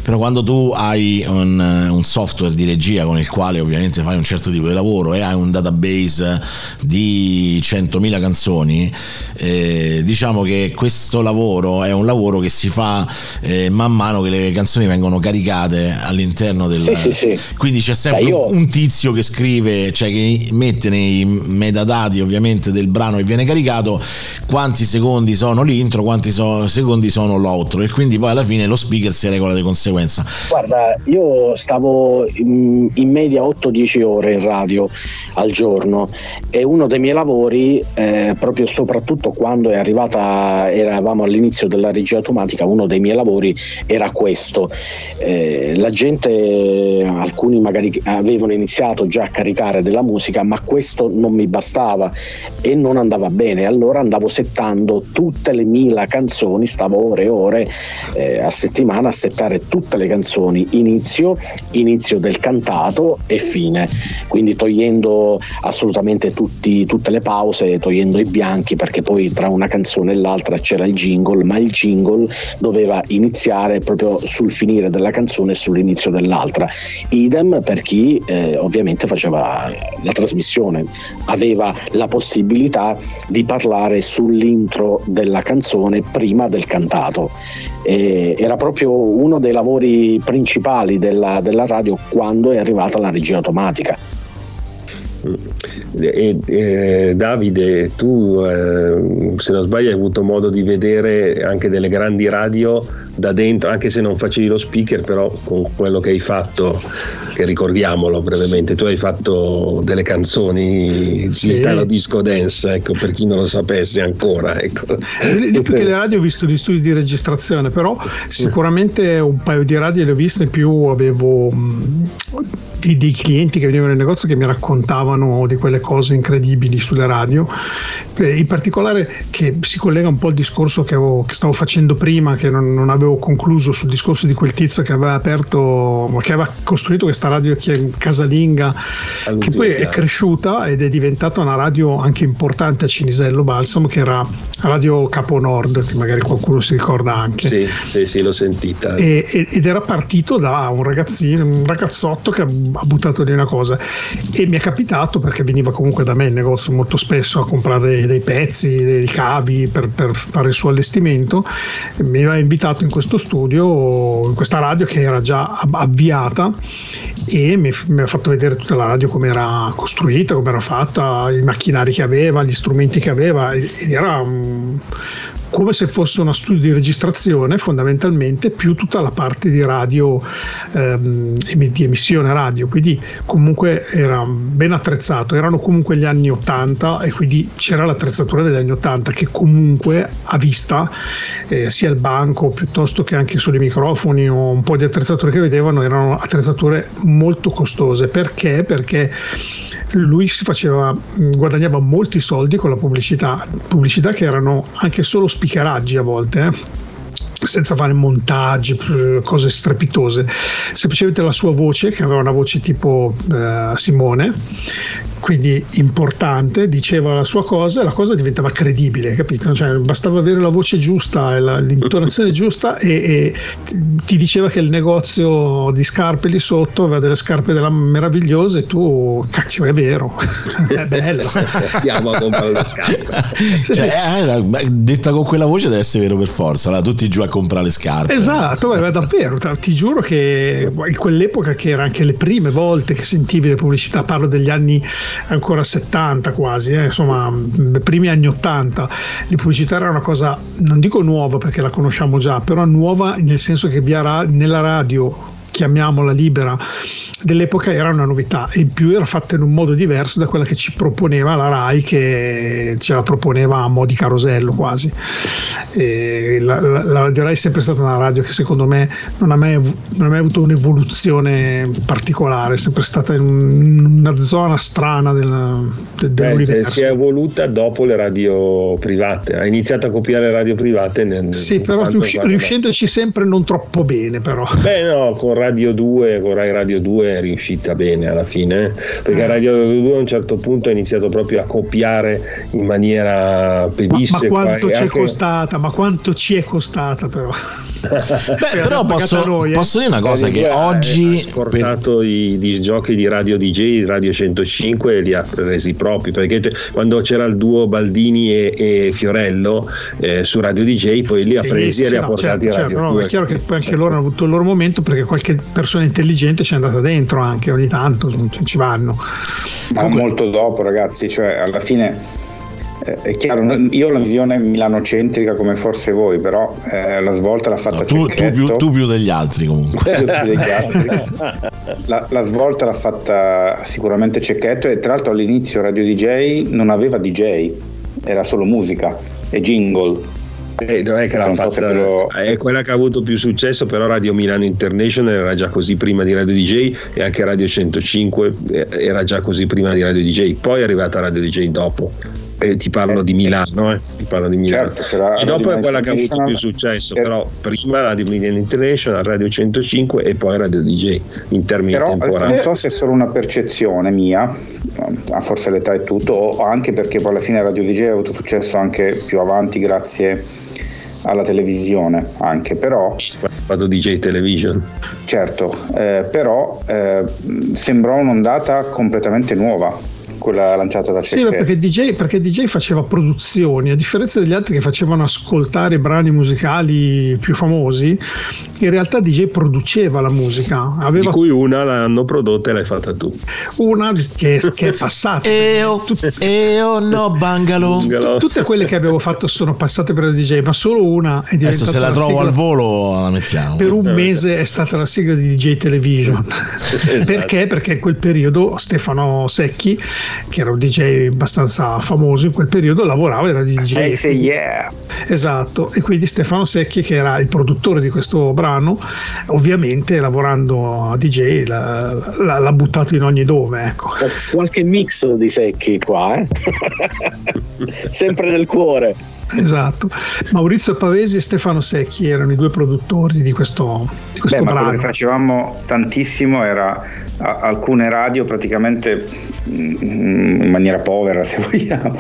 Però quando tu hai un, un software di regia con il quale ovviamente fai un certo tipo di lavoro e hai un database database di 100.000 canzoni, eh, diciamo che questo lavoro è un lavoro che si fa eh, man mano che le canzoni vengono caricate all'interno del... Sì, sì, sì. Quindi c'è sempre Beh, io... un tizio che scrive, cioè che mette nei metadati ovviamente del brano che viene caricato quanti secondi sono l'intro, quanti so- secondi sono l'outro e quindi poi alla fine lo speaker si regola di conseguenza. Guarda, io stavo in, in media 8-10 ore in radio al giorno e uno dei miei lavori, eh, proprio soprattutto quando è arrivata, eravamo all'inizio della regia automatica, uno dei miei lavori era questo. Eh, la gente, alcuni magari avevano iniziato già a caricare della musica, ma questo non mi bastava e non andava bene. Allora andavo settando tutte le mila canzoni, stavo ore e ore eh, a settimana a settare tutte le canzoni, inizio, inizio del cantato e fine. Quindi togliendo assolutamente tutti, tutte le pause, togliendo i bianchi perché poi tra una canzone e l'altra c'era il jingle, ma il jingle doveva iniziare proprio sul finire della canzone e sull'inizio dell'altra. Idem per chi eh, ovviamente faceva la trasmissione, aveva la possibilità di parlare sull'intro della canzone prima del cantato. E era proprio uno dei lavori principali della, della radio quando è arrivata la regia automatica. E, e, Davide, tu eh, se non sbaglio hai avuto modo di vedere anche delle grandi radio da dentro, anche se non facevi lo speaker, però con quello che hai fatto, che ricordiamolo brevemente, tu hai fatto delle canzoni sì. Italo Disco Dance, ecco, per chi non lo sapesse ancora. Ecco. Perché le radio ho visto gli studi di registrazione, però sicuramente un paio di radio le ho viste, più avevo di, dei clienti che venivano in negozio che mi raccontavano di quelle cose incredibili sulle radio, eh, in particolare che si collega un po' al discorso che, avevo, che stavo facendo prima, che non, non, avevo concluso sul discorso di quel tizio che aveva aperto, che aveva costruito questa radio casalinga, che poi è cresciuta ed è diventata una radio anche importante a Cinisello Balsamo, che era Radio Capo Nord, che magari qualcuno si ricorda anche. Sì, sì, sì l'ho sentita. E, ed era partito da un ragazzino, un ragazzotto che ha buttato lì una cosa. E mi è capitato perché veniva comunque da me in negozio molto spesso a comprare dei pezzi, dei cavi per, per fare il suo allestimento mi aveva invitato in questo studio in questa radio che era già avviata e mi, mi ha fatto vedere tutta la radio come era costruita, come era fatta, i macchinari che aveva, gli strumenti che aveva ed era un, come se fosse uno studio di registrazione fondamentalmente più tutta la parte di radio ehm, di emissione radio. Quindi comunque era ben attrezzato. Erano comunque gli anni 80 e quindi c'era l'attrezzatura degli anni 80 che comunque a vista eh, sia il banco piuttosto che anche solo i microfoni o un po' di attrezzature che vedevano erano attrezzature molto costose. Perché? Perché lui si faceva, guadagnava molti soldi con la pubblicità, pubblicità che erano anche solo spicheraggi a volte. Eh? Senza fare montaggi, cose strepitose, semplicemente la sua voce, che aveva una voce tipo eh, Simone, quindi importante, diceva la sua cosa e la cosa diventava credibile, capito? Cioè, bastava avere la voce giusta e la, l'intonazione giusta e, e, ti diceva che il negozio di scarpe lì sotto aveva delle scarpe della meravigliose e tu, cacchio, è vero, è bello. Andiamo a comprare le scarpe. Cioè, eh, detta con quella voce deve essere vero per forza, allora, tutti giù a comprare le scarpe. Esatto, beh, davvero, ti giuro che in quell'epoca che erano anche le prime volte che sentivi le pubblicità, parlo degli anni ancora 70 quasi, eh, insomma, primi anni 80. La pubblicità era una cosa, non dico nuova perché la conosciamo già, però nuova nel senso che via nella radio chiamiamola libera dell'epoca era una novità. E in più era fatta in un modo diverso da quella che ci proponeva la RAI che ce la proponeva a mo' di carosello quasi. La, la, la, radio RAI è sempre stata una radio che secondo me non ha mai, non ha mai avuto un'evoluzione particolare è sempre stata in una zona strana del, del, dell'universo. Beh, si è evoluta dopo le radio private ha iniziato a copiare le radio private nel, sì però riusci- riuscendoci sempre non troppo bene però. Beh no con Radio 2 con Rai Radio 2 è riuscita bene alla fine, perché Radio 2 a un certo punto ha iniziato proprio a copiare in maniera pedissequa. Ma, ma quanto ci è anche... costata? Ma quanto ci è costata però? Beh, cioè, però posso, noi, eh? posso, dire una cosa che oggi ha portato per... i disgiochi di Radio DJ, Radio 105 e li ha resi propri perché quando c'era il duo Baldini e, e Fiorello eh, su Radio DJ poi li ha presi sì, e li ha no, portati certo, a Radio certo, 2. È chiaro che poi anche loro hanno avuto il loro momento perché qualche persona intelligente ci è andata dentro anche ogni tanto, ci vanno. Ma Comunque... molto dopo ragazzi, cioè alla fine eh, è chiaro, io ho la visione milanocentrica come forse voi, però eh, la svolta l'ha fatta no, tu, tu, più, tu, più, degli altri comunque. Degli altri. La, la, svolta l'ha fatta sicuramente Cecchetto e tra l'altro all'inizio Radio DJ non aveva DJ, era solo musica e jingle. Eh, non è che l'ha fatta, lo... è quella che ha avuto più successo, però Radio Milano International era già così prima di Radio DJ e anche Radio 105 eh, era già così prima di Radio DJ, poi è arrivata Radio DJ dopo eh, ti parlo di Milano, eh. ti parlo di Milano. Certo, e dopo è quella che ha avuto più successo, eh. però prima Radio Milano International, Radio 105 e poi Radio DJ in termini però, temporali. Non so se è solo una percezione mia, forse l'età è tutto, o anche perché poi alla fine Radio DJ ha avuto successo anche più avanti grazie alla televisione anche però fatto DJ Television. Certo eh, però eh, sembrò un'ondata completamente nuova quella lanciata da Sì, perché DJ, perché DJ faceva produzioni, a differenza degli altri che facevano ascoltare brani musicali più famosi, in realtà DJ produceva la musica. Aveva... Di cui una l'hanno prodotta e l'hai fatta tu. Una che, che è passata. Eo, eo no bungalow. bungalow. Tutte quelle che avevo fatto sono passate per DJ, ma solo una è diventata Adesso se la trovo al volo la mettiamo. Per un mese è stata la sigla di DJ Television. esatto. Perché? Perché in quel periodo Stefano Secchi che era un DJ abbastanza famoso in quel periodo, lavorava, era DJ. Eh sì, yeah. Esatto, e quindi Stefano Secchi, che era il produttore di questo brano, ovviamente lavorando a DJ l'ha, l'ha, l'ha buttato in ogni dove. Ecco. Qualche mix di Secchi qua, eh? sempre nel cuore. Esatto, Maurizio Pavesi e Stefano Secchi erano i due produttori di questo, di questo Beh, brano. quello che facevamo tantissimo era a- alcune radio praticamente mm, in maniera povera se vogliamo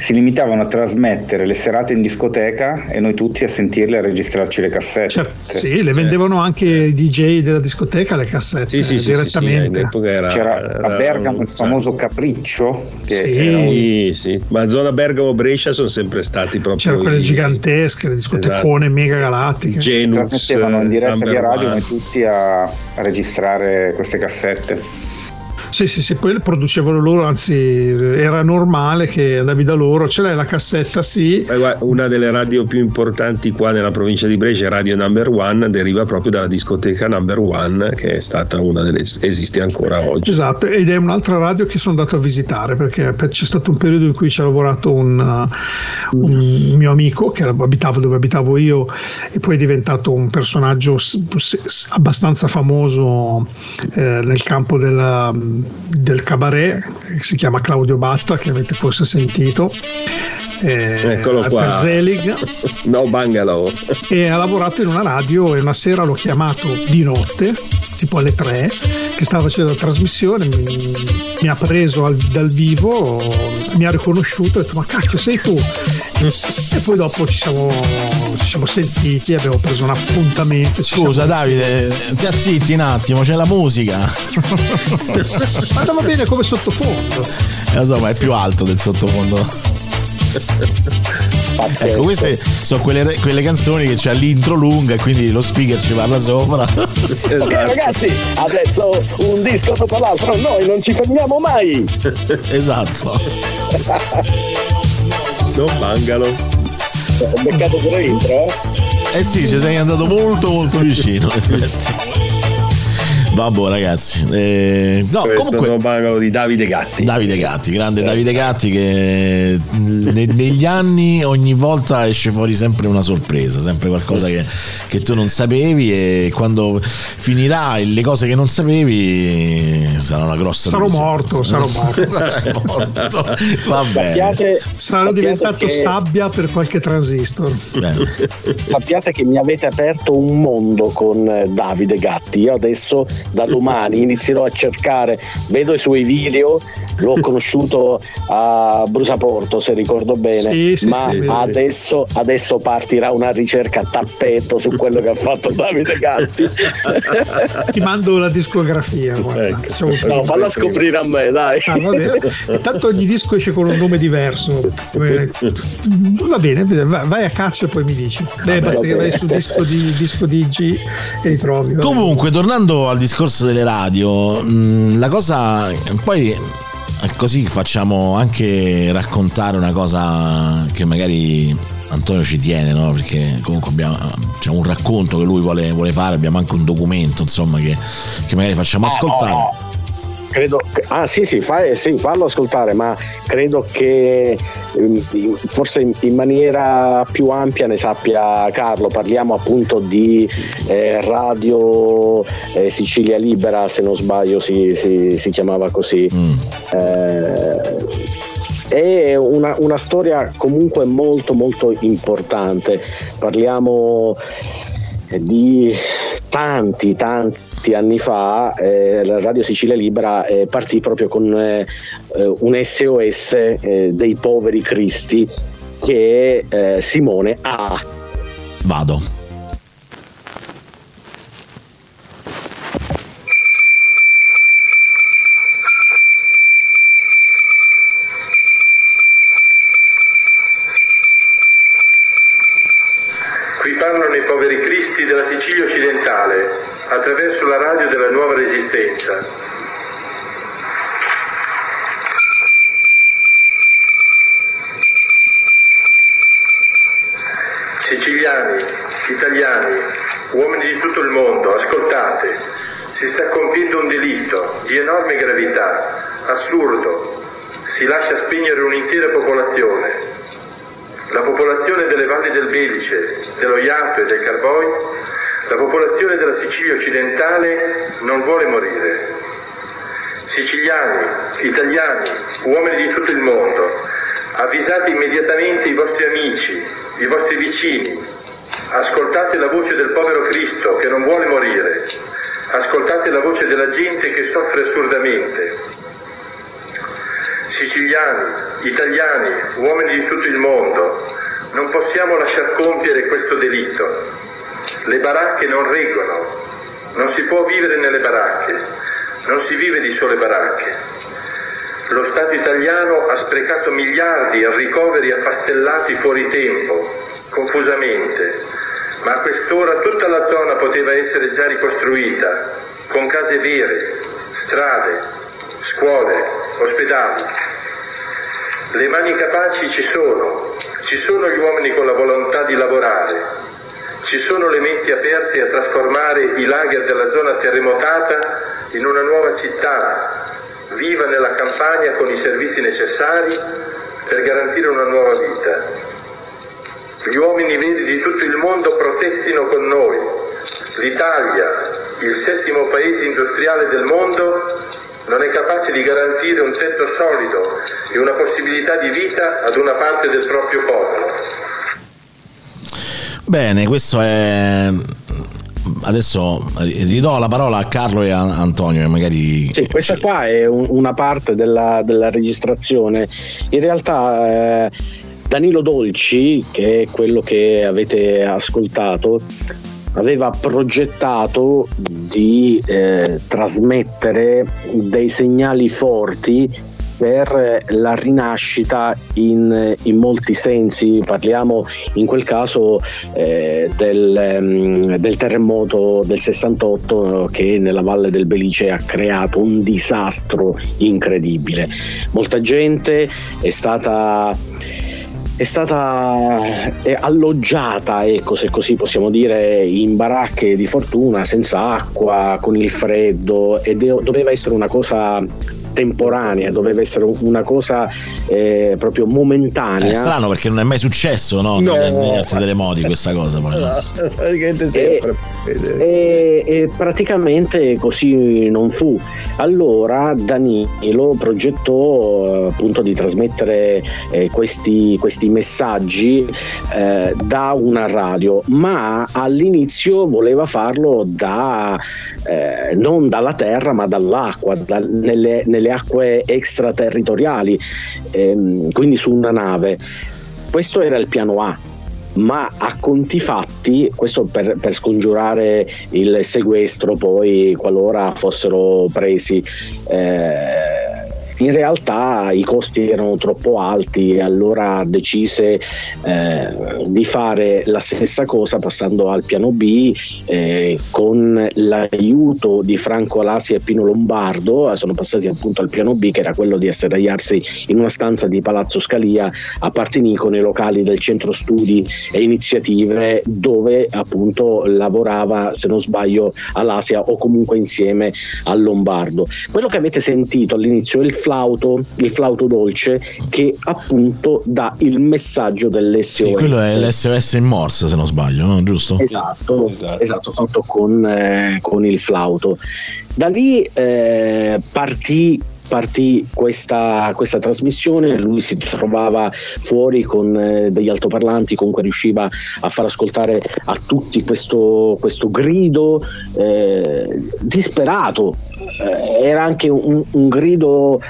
si limitavano a trasmettere le serate in discoteca e noi tutti a sentirle e a registrarci le cassette. Certo, sì, le vendevano anche i DJ della discoteca le cassette Sì, sì, sì, direttamente. sì, era- c'era era a Bergamo un il famoso Capriccio che Sì. era un- Sì, sì, ma zona Bergamo-Brescia sono sempre stati proprio C'erano quelle i- gigantesche, le discotecone mega galattiche. Genux, trasmettevano in diretta via radio noi tutti a registrare queste cassette Sì, sì, sì, poi le producevano loro, anzi era normale che andavi da loro, ce l'hai la cassetta, sì. Una delle radio più importanti qua nella provincia di Brescia, Radio Number One, deriva proprio dalla discoteca Number One, che è stata una delle esiste ancora oggi. Esatto, ed è un'altra radio che sono andato a visitare perché per- c'è stato un periodo in cui ci ha lavorato un, uh, un mio amico che abitava dove abitavo io e poi è diventato un personaggio abbastanza famoso eh, nel campo della- del cabaret che si chiama Claudio Batta che avete forse sentito eh, Eccolo qua. Zelig No Bungalow. e ha lavorato in una radio e una sera l'ho chiamato di notte, tipo alle 3, che stava facendo la trasmissione, mi, mi ha preso al- dal vivo, mi ha riconosciuto e ho detto ma cacchio sei tu? E poi dopo ci siamo, ci siamo sentiti, abbiamo preso un appuntamento. Scusa siamo- Davide, ti azzitti un attimo, c'è la musica. Ma andava bene come sottofondo. Eh, lo so, ma è più alto del sottofondo. Pazzesco. Ecco, queste sono quelle, quelle canzoni che c'ha l'intro lunga e quindi lo speaker ci parla sopra. Ok ragazzi, adesso un disco dopo l'altro, noi non ci fermiamo mai. esatto. No Bungalow. Ho beccato pure l'intro, eh? Eh sì, ci sei andato molto molto vicino, in effetti. Vabbè ragazzi, eh, no Questo comunque Bungalow di Davide Gatti. Davide Gatti, grande Davide Gatti che ne- negli anni ogni volta esce fuori sempre una sorpresa, sempre qualcosa che, che tu non sapevi e quando finirà le cose che non sapevi sarà una grossa Sarò morto, sarò morto. Sarai morto. Va bene. Sappiate, Sarò diventato che- sabbia per qualche transistor. Bene. Sappiate che mi avete aperto un mondo con eh, Davide Gatti. Io adesso da domani inizierò a cercare, vedo i suoi video, l'ho conosciuto a Brusaporto se ricordo bene, Sì, sì, ma sì, sì. adesso, adesso partirà una ricerca a tappetto su quello che ha fatto Davide Gatti. Ti mando la discografia. guarda. Ecco. No, falla scoprire a me, dai. Ah, va bene. Intanto ogni disco esce con un nome diverso. Eh, Va bene, vai a caccia e poi mi dici. Beh, basta che vai su disco di, disco di G e li trovi. Comunque, tornando al discorso delle radio, mh, la cosa poi così facciamo anche raccontare una cosa che magari Antonio ci tiene, no? Perché comunque abbiamo c'è un racconto che lui vuole, vuole fare, abbiamo anche un documento, insomma, che, che magari facciamo ascoltare. Credo ah sì sì, fa- sì, fallo ascoltare, ma credo che ehm, forse in, in maniera più ampia ne sappia Carlo. Parliamo appunto di eh, Radio eh, Sicilia Libera, se non sbaglio si, si- si chiamava così. Eh, è una, una storia comunque molto molto importante. Parliamo di tanti tanti anni fa eh, la Radio Sicilia Libera eh, partì proprio con eh, un SOS eh, dei poveri cristi che eh, Simone ha Vado. Qui parlano i poveri cristi della Sicilia occidentale, attraverso la radio della nuova resistenza. Italiani, uomini di tutto il mondo, ascoltate, si sta compiendo un delitto di enorme gravità, assurdo, si lascia spegnere un'intera popolazione. La popolazione delle valli del Belice, dello Iato e del Carboio, la popolazione della Sicilia occidentale non vuole morire. Siciliani, italiani, uomini di tutto il mondo, avvisate immediatamente i vostri amici, i vostri vicini, ascoltate la voce del povero Cristo che non vuole morire, ascoltate la voce della gente che soffre assurdamente. Siciliani, italiani, uomini di tutto il mondo, non possiamo lasciar compiere questo delitto. Le baracche non reggono, non si può vivere nelle baracche, non si vive di sole baracche. Lo Stato italiano ha sprecato miliardi a ricoveri affastellati fuori tempo, confusamente, ma a quest'ora tutta la zona poteva essere già ricostruita, con case vere, strade, scuole, ospedali. Le mani capaci ci sono, ci sono gli uomini con la volontà di lavorare, ci sono le menti aperte a trasformare i lager della zona terremotata in una nuova città, viva nella campagna con i servizi necessari per garantire una nuova vita. Gli uomini veri di tutto il mondo protestino con noi. L'Italia, il settimo paese industriale del mondo, non è capace di garantire un tetto solido e una possibilità di vita ad una parte del proprio popolo. Bene, questo è. Adesso ridò la parola a Carlo e a Antonio, e magari. Sì, questa qua è un- una parte della, della registrazione. In realtà. eh, Danilo Dolci, che è quello che avete ascoltato, aveva progettato di eh, trasmettere dei segnali forti per la rinascita in, in molti sensi, parliamo in quel caso eh, del, ehm, del terremoto del 68 che nella valle del Belice ha creato un disastro incredibile. Molta gente è stata è stata alloggiata, ecco se così possiamo dire, in baracche di fortuna, senza acqua, con il freddo e doveva essere una cosa temporanea, doveva essere una cosa eh, proprio momentanea. È strano perché non è mai successo no? No. negli, negli altri terremoti questa cosa. Poi, no? Praticamente sempre. E, e praticamente così non fu. Allora Danilo progettò eh, appunto di trasmettere eh, questi, questi messaggi eh, da una radio, ma all'inizio voleva farlo da eh, non dalla terra ma dall'acqua, da- nelle, nelle acque extraterritoriali, ehm, quindi su una nave. Questo era il piano A, ma a conti fatti, questo per, per scongiurare il sequestro poi qualora fossero presi. eh, in realtà i costi erano troppo alti e allora decise eh, di fare la stessa cosa passando al piano B eh, con l'aiuto di Franco Alasi e Pino Lombardo, eh, sono passati appunto al piano B che era quello di asserragliarsi in una stanza di Palazzo Scalia a Partinico nei locali del centro studi e iniziative dove appunto lavorava se non sbaglio all'Asia o comunque insieme al Lombardo. Quello che avete sentito all'inizio è il flauto, il flauto dolce che appunto dà il messaggio dell'SOS. Sì, quello è l'SOS in Morse se non sbaglio, no? giusto? Esatto, esatto, fatto con, eh, con il flauto. Da lì eh, partì partì questa, questa trasmissione, lui si trovava fuori con eh, degli altoparlanti, comunque riusciva a far ascoltare a tutti questo, questo grido eh, disperato. Eh, Era anche un, un grido,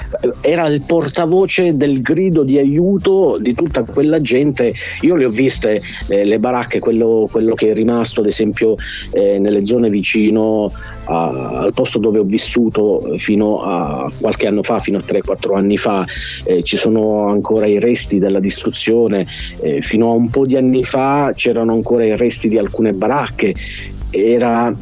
era il portavoce del grido di aiuto di tutta quella gente. Io le ho viste eh, le baracche, quello, quello che è rimasto ad esempio eh, nelle zone vicino a- al posto dove ho vissuto fino a qualche anno fa, fino a 3-4 anni fa, eh, ci sono ancora i resti della distruzione, eh, fino a un po' di anni fa c'erano ancora i resti di alcune baracche, era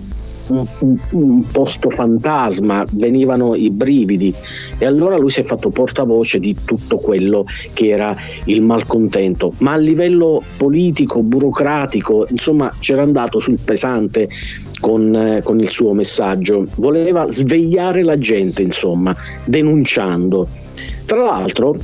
un, un- un posto fantasma, venivano i brividi. E allora lui si è fatto portavoce di tutto quello che era il malcontento, ma a livello politico, burocratico, insomma c'era andato sul pesante con, eh, con il suo messaggio, voleva svegliare la gente, insomma, denunciando. Tra l'altro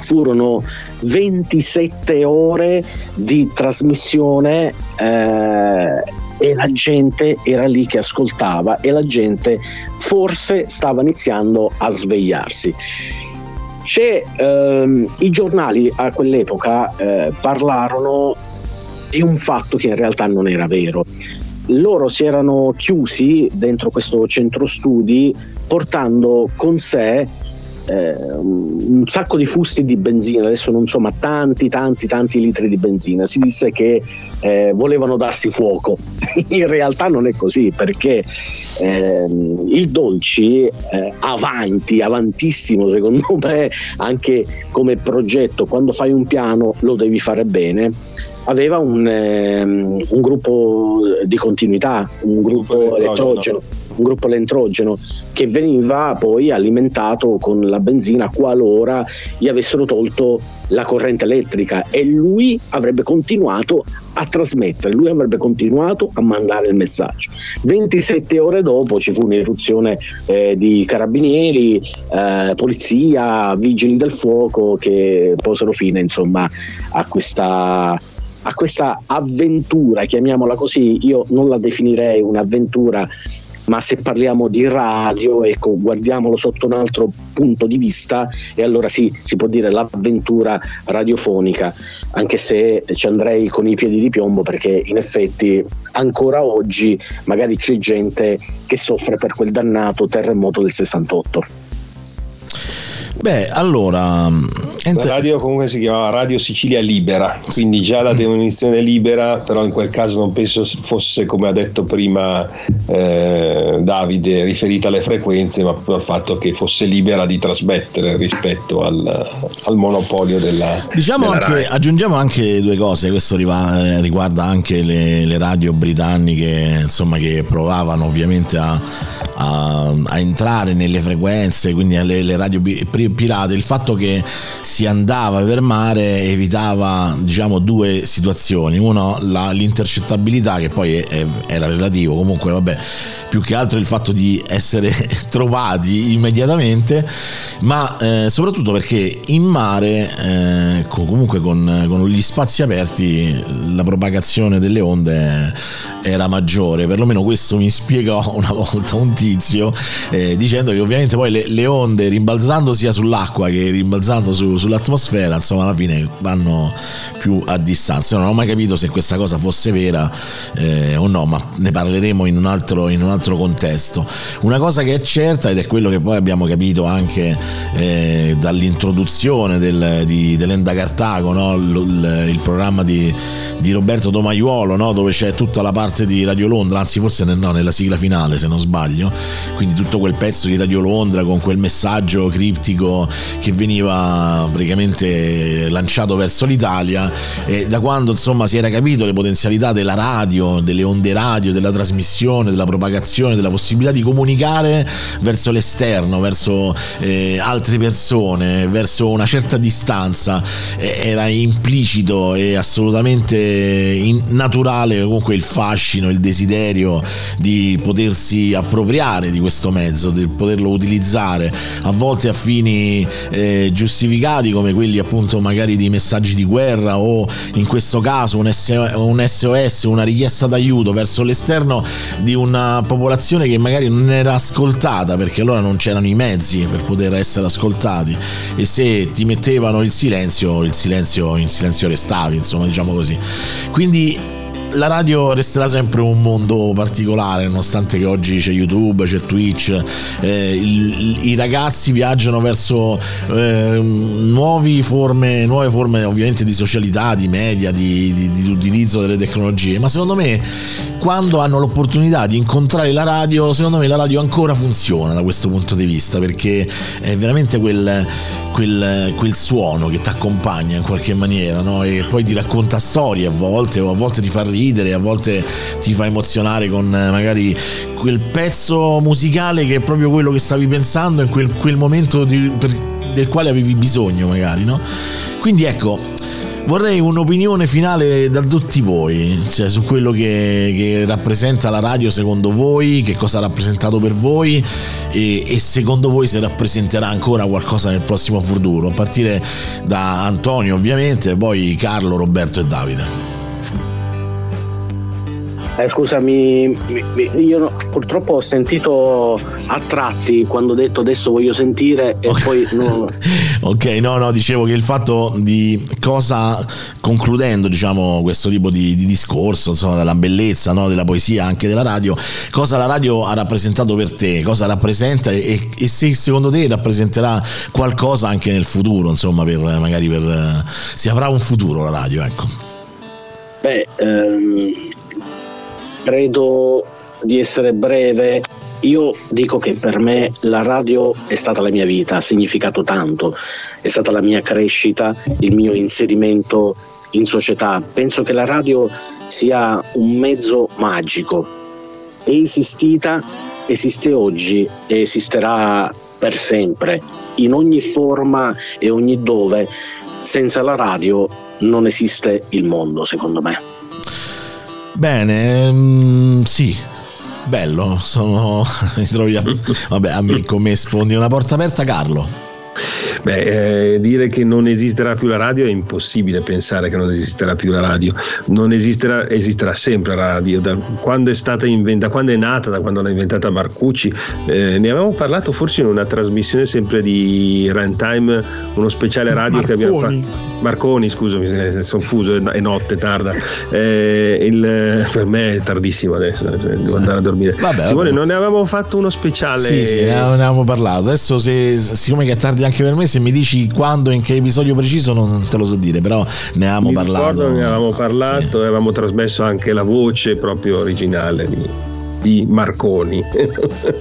furono 27 ore di trasmissione eh, e la gente era lì che ascoltava e la gente forse stava iniziando a svegliarsi. Ehm, I giornali a quell'epoca eh, parlarono di un fatto che in realtà non era vero. Loro si erano chiusi dentro questo centro studi portando con sé eh, un sacco di fusti di benzina, adesso non so, ma tanti, tanti, tanti litri di benzina. Si disse che eh, volevano darsi fuoco. In realtà non è così perché eh, il Dolci eh, avanti, avantissimo secondo me, anche come progetto, quando fai un piano lo devi fare bene aveva un, ehm, un, gruppo di continuità, un gruppo elettrogeno un gruppo elettrogeno che veniva poi alimentato con la benzina qualora gli avessero tolto la corrente elettrica e lui avrebbe continuato a trasmettere, lui avrebbe continuato a mandare il messaggio. 27 ore dopo ci fu un'eruzione eh, di carabinieri, eh, polizia, vigili del fuoco che posero fine insomma a questa a questa avventura, chiamiamola così, io non la definirei un'avventura ma se parliamo di radio, ecco, guardiamolo sotto un altro punto di vista e allora sì, si può dire l'avventura radiofonica, anche se ci andrei con i piedi di piombo perché in effetti ancora oggi magari c'è gente che soffre per quel dannato terremoto del 68. Beh, allora. La radio comunque si chiamava Radio Sicilia Libera, quindi già la demolizione libera, però in quel caso non penso fosse, come ha detto prima eh, Davide, riferita alle frequenze, ma proprio al fatto che fosse libera di trasmettere rispetto al, al monopolio della. Diciamo della anche, aggiungiamo anche due cose, questo riguarda anche le, le radio britanniche, insomma, che provavano ovviamente a, a, a entrare nelle frequenze, quindi alle le radio pirate, il fatto che si andava per mare evitava diciamo due situazioni, uno la, l'intercettabilità che poi è, è, era relativo, comunque vabbè più che altro il fatto di essere trovati immediatamente, ma eh, soprattutto perché in mare, eh, comunque con, con, gli spazi aperti, la propagazione delle onde era maggiore, perlomeno questo mi spiegò una volta un tizio eh, dicendo che ovviamente poi le, le, onde rimbalzando sia sull'acqua che rimbalzando su, sull'atmosfera, insomma alla fine vanno più a distanza. Io non ho mai capito se questa cosa fosse vera eh, o no, ma ne parleremo in un altro, in un altro contesto. Una cosa che è certa ed è quello che poi abbiamo capito anche eh, dall'introduzione del, di, dell'Enda Cartago, no? il, il, programma di, di Roberto Domaiuolo, no? dove c'è tutta la parte di Radio Londra, anzi forse nel, no, nella sigla finale se non sbaglio, quindi tutto quel pezzo di Radio Londra con quel messaggio criptico che veniva praticamente lanciato verso l'Italia e da quando insomma si era capito le potenzialità della radio, delle onde radio, della trasmissione, della propagazione della possibilità di comunicare verso l'esterno, verso eh, altre persone, verso una certa distanza, eh, era implicito e assolutamente in- naturale comunque il fascino, il desiderio di potersi appropriare di questo mezzo, di poterlo utilizzare a volte a fini eh, giustificati come quelli appunto magari di messaggi di guerra o in questo caso un, SOS, una richiesta d'aiuto verso l'esterno di una popolazione che magari non era ascoltata perché allora non c'erano i mezzi per poter essere ascoltati e se ti mettevano il silenzio, il silenzio in silenzio restavi, insomma, diciamo così. Quindi la radio resterà sempre un mondo particolare, nonostante che oggi c'è YouTube, c'è Twitch, eh, il, i ragazzi viaggiano verso eh, nuove, forme, nuove forme ovviamente di socialità, di media, di, di, di utilizzo delle tecnologie, ma secondo me quando hanno l'opportunità di incontrare la radio, secondo me la radio ancora funziona da questo punto di vista, perché è veramente quel, quel, quel suono che ti accompagna in qualche maniera, no? e poi ti racconta storie a volte, o a volte ti fa ridere ridere, a volte ti fa emozionare con eh, magari quel pezzo musicale che è proprio quello che stavi pensando in quel, quel momento di, per, del quale avevi bisogno magari, no? Quindi ecco, vorrei un'opinione finale da tutti voi, cioè su quello che, che rappresenta la radio secondo voi, che cosa ha rappresentato per voi e, e secondo voi se rappresenterà ancora qualcosa nel prossimo futuro, a partire da Antonio ovviamente, poi Carlo, Roberto e Davide. Eh, scusami, mi- mi- io no- purtroppo ho sentito a tratti quando ho detto adesso voglio sentire e poi no, Ok, no, no, dicevo che il fatto di cosa, concludendo diciamo questo tipo di, di discorso, insomma, della bellezza, no, della poesia, anche della radio, cosa la radio ha rappresentato per te, cosa rappresenta e, e se secondo te rappresenterà qualcosa anche nel futuro, insomma, per magari per... eh, si avrà un futuro la radio, ecco. Beh, ehm, credo di essere breve. Io dico che per me la radio è stata la mia vita, ha significato tanto, è stata la mia crescita, il mio inserimento in società. Penso che la radio sia un mezzo magico. È esistita, esiste oggi e esisterà per sempre, in ogni forma e ogni dove. Senza la radio non esiste il mondo, secondo me. Bene, ehm, sì. Bello, sono. mi trovi a, vabbè, a me come sfondi una porta aperta, Carlo. Beh, eh, dire che non esisterà più la radio è impossibile pensare che non esisterà più la radio. Non esisterà, esisterà sempre la radio. Da quando è stata inventata, quando è nata, da quando l'ha inventata Marcucci, eh, ne avevamo parlato forse in una trasmissione sempre di Runtime, uno speciale radio che abbiamo Marconi. fatto. Marconi, scusami, sono fuso, è notte, tarda. Eh, il- per me è tardissimo adesso, eh, devo andare a dormire. Vabbè, Simone, vabbè. non ne avevamo fatto uno speciale. Sì, sì, ne avevamo parlato. Adesso, se, siccome che è tardi anche per me, se mi dici quando, in che episodio preciso, non te lo so dire, però ne avevamo Mi parlato. ricordo, ne avevamo parlato, avevamo trasmesso anche la voce proprio originale di, di Marconi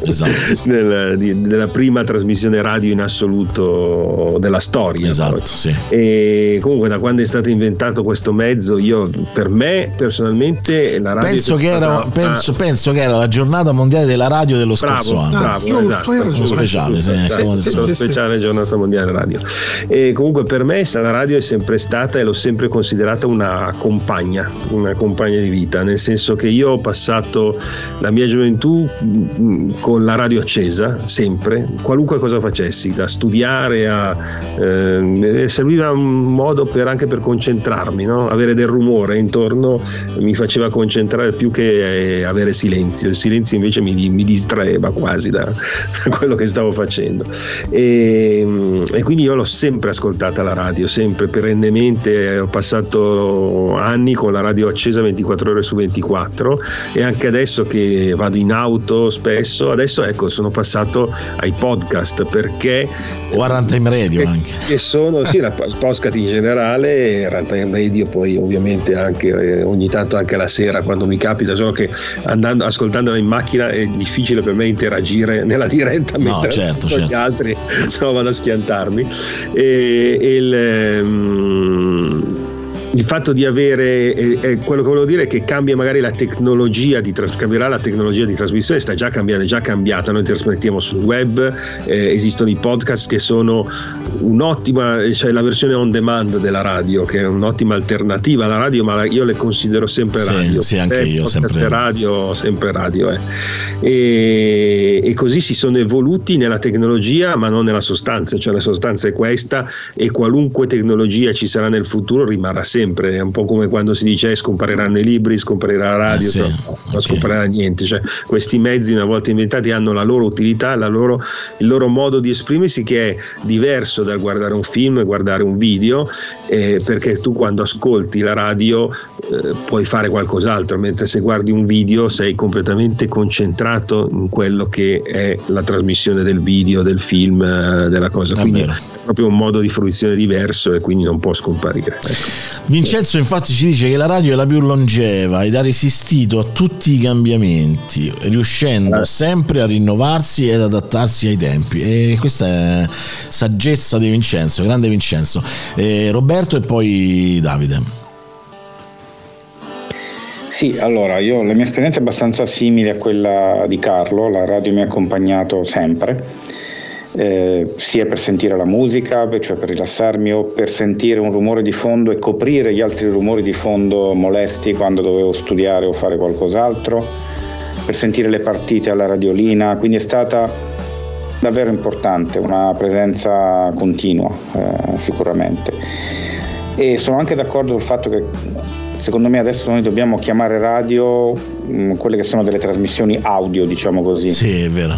Esatto. Nel- di- della prima trasmissione radio in assoluto della storia. Esatto, sì. E comunque da quando è stato inventato questo mezzo, io per me personalmente la radio Penso che, era, stata- penso, penso che era la giornata mondiale della radio dello scorso Bravo, anno. bravo, giusto, esatto. Uno speciale, sì, Esatto, sì, sì, speciale giornata mondiale radio. E comunque per me la radio è sempre stata e l'ho sempre considerata una compagna, una compagna di vita, nel senso che io ho passato la mia gioventù mh, con la radio accesa, sempre, qualunque cosa facessi, da studiare a... eh, serviva un modo per, anche per concentrarmi, no? avere del rumore intorno mi faceva concentrare più che eh, avere silenzio, il silenzio invece mi, mi distraeva quasi da da quello che stavo facendo. E, e quindi io l'ho sempre ascoltata la radio, sempre perennemente, ho passato anni con la radio accesa 24 ore su 24 e anche adesso che vado in auto spesso, adesso ecco sono passato ai podcast perché O a Runtime Radio che, anche. che sono sì, la, il podcast in generale, Runtime Radio, poi ovviamente anche eh, ogni tanto anche la sera quando mi capita, solo che andando, ascoltandola in macchina è difficile per me interagire nella diretta No, mentre certo, ascolto gli certo. altri, se no vado a schiantarmi. E, e il, ehm, il fatto di avere eh, eh, quello che volevo dire è che cambia magari la tecnologia di tras- cambierà la tecnologia di trasmissione sta già cambiando è già cambiata noi trasmettiamo sul web eh, esistono i podcast che sono un'ottima cioè la versione on demand della radio che è un'ottima alternativa alla radio ma io le considero sempre Sì, radio sì, anche Eh, io, sempre. radio sempre radio eh. e, e così si sono evoluti nella tecnologia ma non nella sostanza cioè la sostanza è questa e qualunque tecnologia ci sarà nel futuro rimarrà sempre è un po' come quando si dice eh, scompariranno i libri scomparirà la radio Eh sì, no, non ok. scomparirà niente cioè, questi mezzi una volta inventati hanno la loro utilità la loro- il loro modo di esprimersi che è diverso dal guardare un film guardare un video eh, perché tu quando ascolti la radio eh, puoi fare qualcos'altro mentre se guardi un video sei completamente concentrato in quello che è la trasmissione del video del film eh, della cosa quindi vero. è proprio un modo di fruizione diverso e quindi non può scomparire ecco. Vincenzo infatti ci dice che la radio è la più longeva ed ha resistito a tutti i cambiamenti, riuscendo Eh. sempre a rinnovarsi ed adattarsi ai tempi. E questa è saggezza di Vincenzo, grande Vincenzo. Eh, Roberto e poi Davide. Sì, allora io la mia esperienza è abbastanza simile a quella di Carlo, la radio mi ha accompagnato sempre. Eh, sia per sentire la musica, cioè per rilassarmi o per sentire un rumore di fondo e coprire gli altri rumori di fondo molesti quando dovevo studiare o fare qualcos'altro, per sentire le partite alla radiolina, quindi è stata davvero importante, una presenza continua eh, sicuramente. E sono anche d'accordo sul fatto che secondo me adesso noi dobbiamo chiamare radio mh, quelle che sono delle trasmissioni audio, diciamo così. Sì, è vero.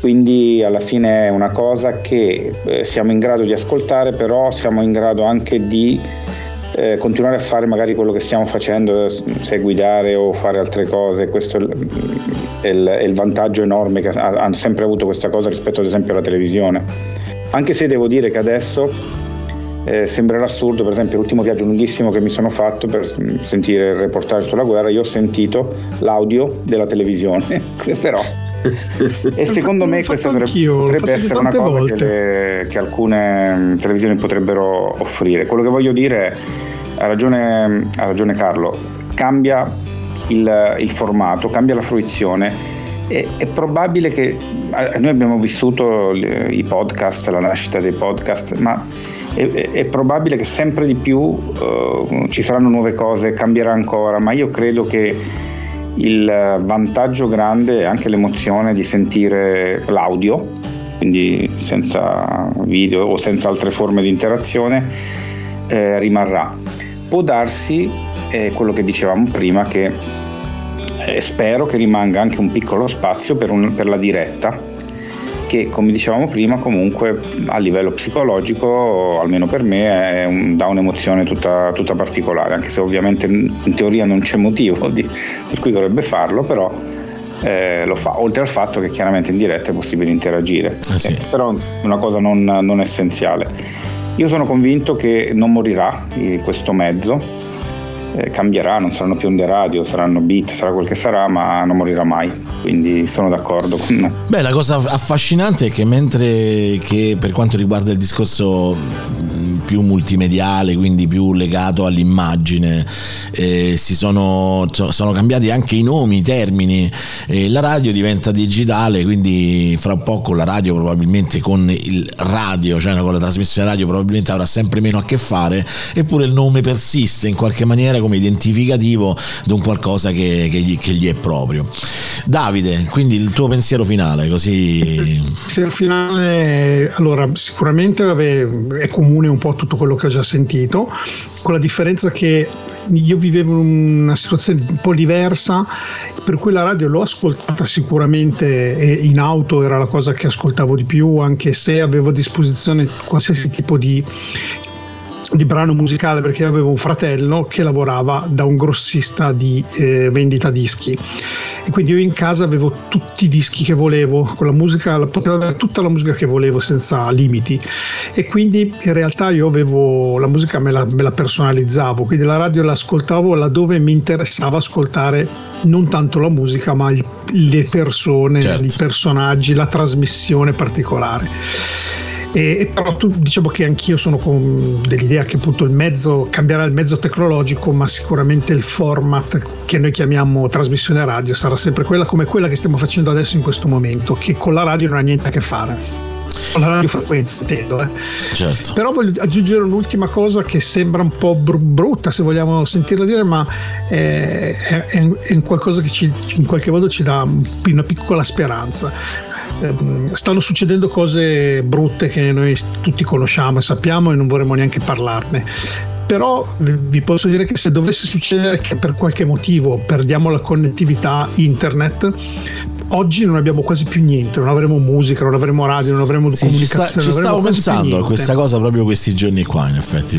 Quindi alla fine è una cosa che eh, siamo in grado di ascoltare, però siamo in grado anche di eh, continuare a fare magari quello che stiamo facendo, se guidare o fare altre cose. Questo è il, è il, vantaggio enorme che hanno sempre avuto questa cosa rispetto ad esempio alla televisione. Anche se devo dire che adesso eh, sembrerà assurdo, per esempio l'ultimo viaggio lunghissimo che mi sono fatto per sentire il reportage sulla guerra, io ho sentito l'audio della televisione, però e secondo me questa potrebbe essere una cosa che, le, che, alcune televisioni potrebbero offrire. Quello che voglio dire, ha ragione, ha ragione Carlo, cambia il, il, formato, cambia la fruizione. È, è probabile che noi abbiamo vissuto i podcast, la nascita dei podcast, ma è, è probabile che sempre di più uh, ci saranno nuove cose, cambierà ancora, ma io credo che il vantaggio grande è anche l'emozione di sentire l'audio, quindi senza video o senza altre forme di interazione, eh, rimarrà. Può darsi, eh, quello che dicevamo prima, che eh, spero che rimanga anche un piccolo spazio per, un, per la diretta che come dicevamo prima comunque a livello psicologico, almeno per me, un, dà un'emozione tutta, tutta, particolare, anche se ovviamente in teoria non c'è motivo di, per cui dovrebbe farlo, però eh, lo fa, oltre al fatto che chiaramente in diretta è possibile interagire, eh sì. eh, però è una cosa non, non essenziale. Io sono convinto che non morirà questo mezzo, eh, cambierà, non saranno più onde radio, saranno beat, sarà quel che sarà, ma non morirà mai. Quindi sono d'accordo con Beh, la cosa affascinante è che mentre che per quanto riguarda il discorso più multimediale, quindi più legato all'immagine, eh, si sono, sono, cambiati anche i nomi, i termini, eh, la radio diventa digitale, quindi fra poco la radio probabilmente con il radio, cioè con la trasmissione radio probabilmente avrà sempre meno a che fare, eppure il nome persiste in qualche maniera come identificativo di un qualcosa che, che, gli, che gli, è proprio. Davide, quindi il tuo pensiero finale, così... Il pensiero finale, allora sicuramente vabbè, è comune un po' tutto quello che ho già sentito, con la differenza che io vivevo una situazione un po' diversa, per cui la radio l'ho ascoltata sicuramente in auto era la cosa che ascoltavo di più, anche se avevo a disposizione qualsiasi tipo di di brano musicale perché avevo un fratello che lavorava da un grossista di eh, vendita dischi. E quindi io in casa avevo tutti i dischi che volevo con la musica tutta la musica che volevo senza limiti. E quindi in realtà io avevo la musica me la, me la personalizzavo quindi la radio l'ascoltavo laddove mi interessava ascoltare non tanto la musica ma il, le persone certo. i personaggi la trasmissione particolare e, però tu, diciamo che anch'io sono con dell'idea che appunto il mezzo cambierà il mezzo tecnologico, ma sicuramente il format che noi chiamiamo trasmissione radio sarà sempre quella come quella che stiamo facendo adesso in questo momento, che con la radio non ha niente a che fare con la radiofrequenza intendo eh. certo. però voglio aggiungere un'ultima cosa che sembra un po' br- brutta se vogliamo sentirla dire ma è, è, è qualcosa che ci, in qualche modo ci dà una piccola speranza stanno succedendo cose brutte che noi tutti conosciamo e sappiamo e non vorremmo neanche parlarne. Però vi posso dire che se dovesse succedere che per qualche motivo perdiamo la connettività internet oggi non abbiamo quasi più niente, non avremo musica, non avremo radio, non avremo sì, comunicazione. Ci, sta, ci stavo pensando a questa cosa proprio questi giorni qua, in effetti.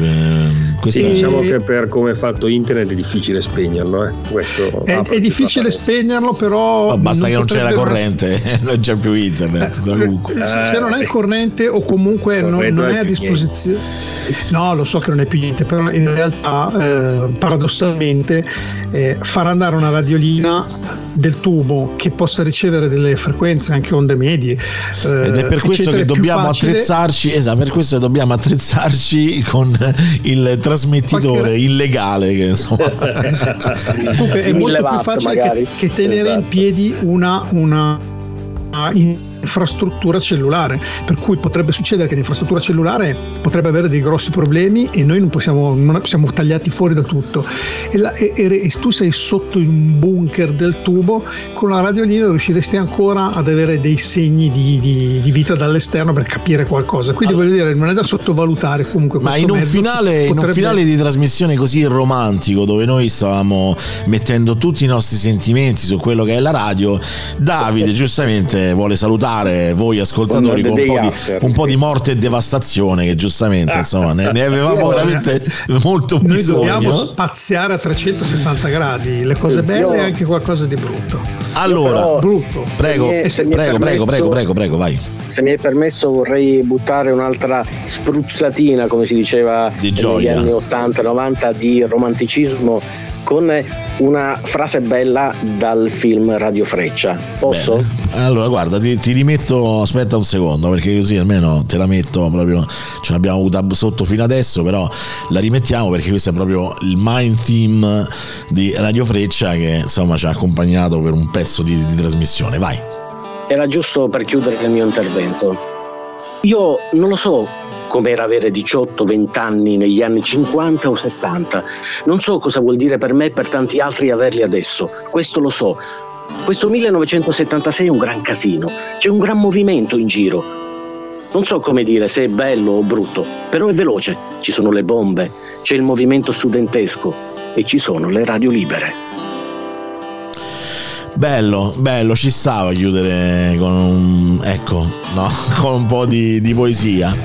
Questa... Sì, diciamo che per come è fatto internet è difficile spegnerlo. Eh. È, è, difficile spegnerlo, però. Ma basta che non c'è la corrente, non c'è più internet. Eh, se, se non hai corrente o comunque non, non è a disposizione. No, lo so che non è più niente, però in realtà eh, paradossalmente eh, far andare una radiolina del tubo che possa ricevere delle frequenze anche onde medie eh, ed è per questo che dobbiamo facile. attrezzarci esatto per questo che dobbiamo attrezzarci con il trasmettitore Qualche... illegale che insomma Comunque è molto più facile che, che, tenere esatto. in piedi una, una in infrastruttura cellulare, per cui potrebbe succedere che l'infrastruttura cellulare potrebbe avere dei grossi problemi e noi non possiamo, non siamo tagliati fuori da tutto. E, la, e, e, tu sei sotto in un bunker del tubo, con la radiolina riusciresti ancora ad avere dei segni di, di, di vita dall'esterno per capire qualcosa. Quindi allora, voglio dire, non è da sottovalutare comunque. Ma in un, finale, potrebbe... in un finale di trasmissione così romantico, dove noi stavamo mettendo tutti i nostri sentimenti su quello che è la radio, Davide giustamente vuole salutare voi ascoltatori con un po, di, un po' di morte e devastazione che giustamente insomma ne, ne avevamo veramente molto noi bisogno. Noi dobbiamo spaziare a 360 gradi, le cose belle e anche qualcosa di brutto. Allora, brutto. Prego, prego, prego, prego, prego, prego, vai. Se mi è permesso vorrei buttare un'altra spruzzatina, come si diceva di negli anni 80-90 di romanticismo con una frase bella dal film Radio Freccia. Posso? Bene. Allora, guarda, ti, ti, rimetto. Aspetta un secondo, perché così almeno te la metto proprio. Ce l'abbiamo avuta sotto fino adesso, però la rimettiamo perché questo è proprio il mind theme di Radio Freccia che insomma ci ha accompagnato per un pezzo di, di trasmissione. Vai. Era giusto per chiudere il mio intervento. Io non lo so come era avere 18-20 anni negli anni 50 o 60. Non so cosa vuol dire per me e per tanti altri averli adesso, questo lo so. Questo 1976 è un gran casino, c'è un gran movimento in giro. Non so come dire se è bello o brutto, però è veloce. Ci sono le bombe, c'è il movimento studentesco e ci sono le radio libere. Bello, bello, ci stava chiudere con un, ecco, no, con un po' di, di poesia.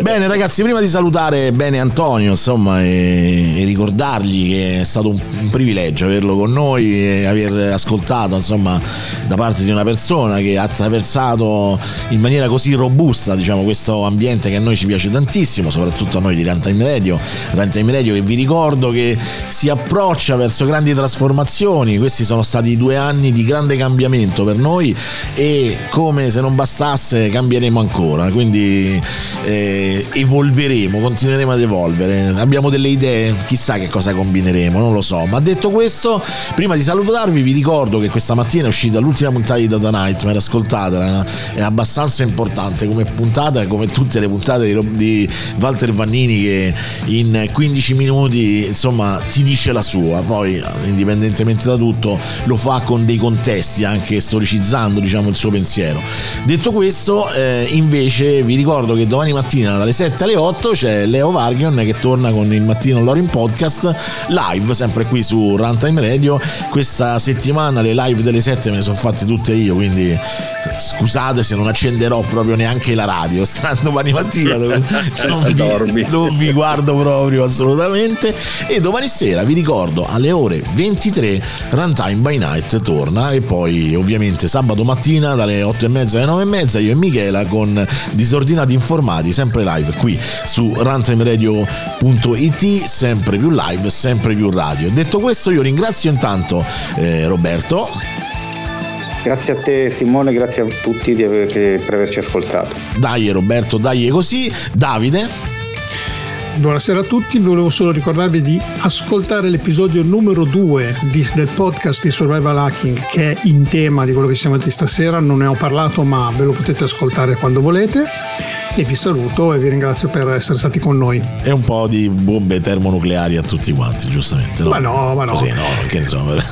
Bene ragazzi, prima di salutare bene Antonio, insomma, e, e ricordargli che è stato un, un, privilegio averlo con noi e aver ascoltato, insomma, da parte di una persona che ha attraversato in maniera così robusta, diciamo, questo ambiente che a noi ci piace tantissimo, soprattutto a noi di Runtime Radio. Runtime Radio che vi ricordo che si approccia verso grandi trasformazioni, questi sono stati due anni anni di grande cambiamento per noi e come se non bastasse cambieremo ancora, quindi eh, evolveremo, continueremo ad evolvere. Abbiamo delle idee, chissà che cosa combineremo, non lo so. Ma detto questo, prima di salutarvi vi ricordo che questa mattina è uscita l'ultima puntata di Data Nightmare, ascoltatela, è abbastanza importante come puntata, come tutte le puntate di, di Walter Vannini che in 15 minuti insomma ti dice la sua, poi indipendentemente da tutto lo fa con dei dei contesti, anche storicizzando diciamo, il suo pensiero. Detto questo, eh, invece vi ricordo che domani mattina dalle 7 alle 8 c'è Leo Vargion che torna con il Mattino Lorin Podcast live, sempre qui su Runtime Radio. Questa settimana le live delle 7 me le sono fatte tutte io, quindi scusate se non accenderò proprio neanche la radio, stando domani mattina non, vi, non vi guardo proprio assolutamente. E domani sera vi ricordo alle ore 23 Runtime by Night torna torna e poi ovviamente sabato mattina dalle 8 e mezza alle 9 e mezza io e Michela con Disordinati Informati sempre live qui su runtimeradio.it sempre più live, sempre più radio. Detto questo io ringrazio intanto eh, Roberto. Grazie a te Simone, grazie a tutti aver, per averci ascoltato. Dai Roberto, dai così. Davide. Buonasera a tutti, volevo solo ricordarvi di ascoltare l'episodio numero 2 di, del podcast di Survival Hacking che è in tema di quello che siamo di stasera, non ne ho parlato ma ve lo potete ascoltare quando volete e vi saluto e vi ringrazio per essere stati con noi. E un po' di bombe termonucleari a tutti quanti, giustamente. No? Ma no, ma no. Così no, che insomma.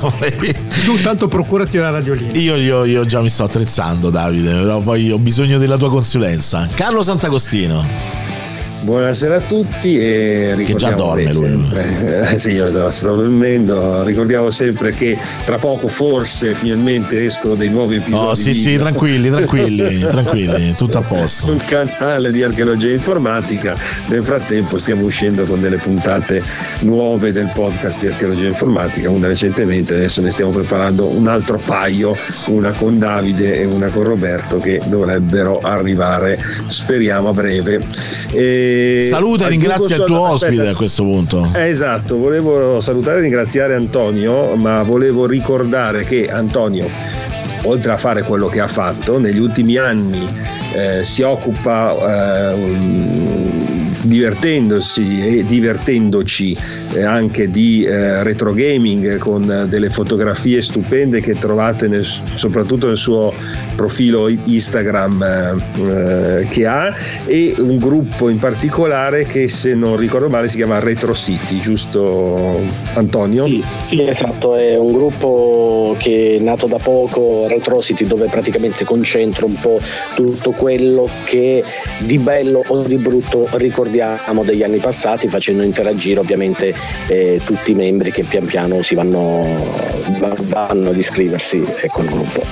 tu tanto procurati la radiolina. Io, io, io già mi sto attrezzando Davide, però poi ho bisogno della tua consulenza. Carlo Sant'Agostino. Buonasera a tutti e che già dorme lui. Sempre, eh, sì, io sto dormendo. Ricordiamo sempre che tra poco forse finalmente escono dei nuovi episodi. Oh, sì, sì, tranquilli, tranquilli, tranquilli, tutto a posto. Sul canale di archeologia informatica. Nel frattempo stiamo uscendo con delle puntate nuove del podcast di archeologia informatica, una recentemente, adesso ne stiamo preparando un altro paio, una con Davide e una con Roberto che dovrebbero arrivare, speriamo a breve. E Saluta e ringrazia il tuo ospite aspetta. a questo punto. Eh, esatto, volevo salutare e ringraziare Antonio, ma volevo ricordare che Antonio, oltre a fare quello che ha fatto, negli ultimi anni eh, si occupa... Eh, divertendosi e divertendoci eh, anche di eh, retro gaming con delle fotografie stupende che trovate nel, soprattutto nel suo profilo Instagram eh, che ha e un gruppo in particolare che se non ricordo male si chiama Retro City, giusto Antonio? Sì, sì esatto, è un gruppo che è nato da poco, Retro City, dove praticamente concentra un po' tutto quello che di bello o di brutto ricordiamo degli anni passati, facendo interagire ovviamente eh, tutti i membri che pian piano si vanno, vanno ad iscriversi con il gruppo.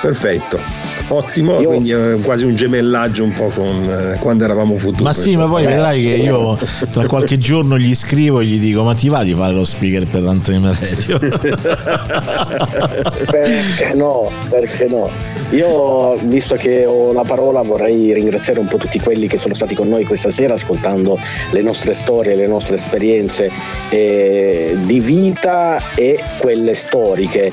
Perfetto. Ottimo, io... quindi è quasi un gemellaggio un po' con eh, quando eravamo futuri. Ma sì, ma poi eh. vedrai che io tra qualche giorno gli scrivo e gli dico: Ma ti va di fare lo speaker per l'Antenne Radio? perché no? Perché no? Io, visto che ho la parola, vorrei ringraziare un po' tutti quelli che sono stati con noi questa sera ascoltando le nostre storie, le nostre esperienze eh, di vita e quelle storiche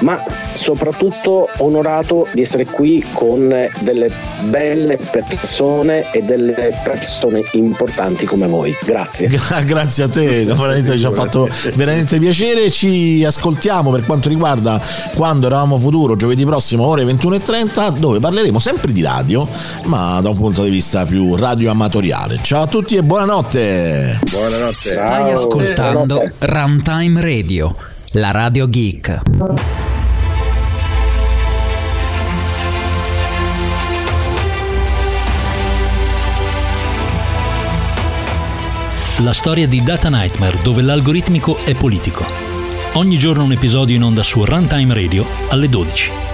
ma soprattutto onorato di essere qui con delle belle persone e delle persone importanti come voi. Grazie. Grazie a te, veramente ci ha fatto veramente piacere. Ci ascoltiamo per quanto riguarda quando eravamo futuro, giovedì prossimo, ore 21.30, dove parleremo sempre di radio, ma da un punto di vista più radioamatoriale. Ciao a tutti e buonanotte. Buonanotte. Stai Ciao. ascoltando buonanotte. Runtime Radio, la radio geek. La storia di Data Nightmare dove l'algoritmico è politico. Ogni giorno un episodio in onda su Runtime Radio alle 12.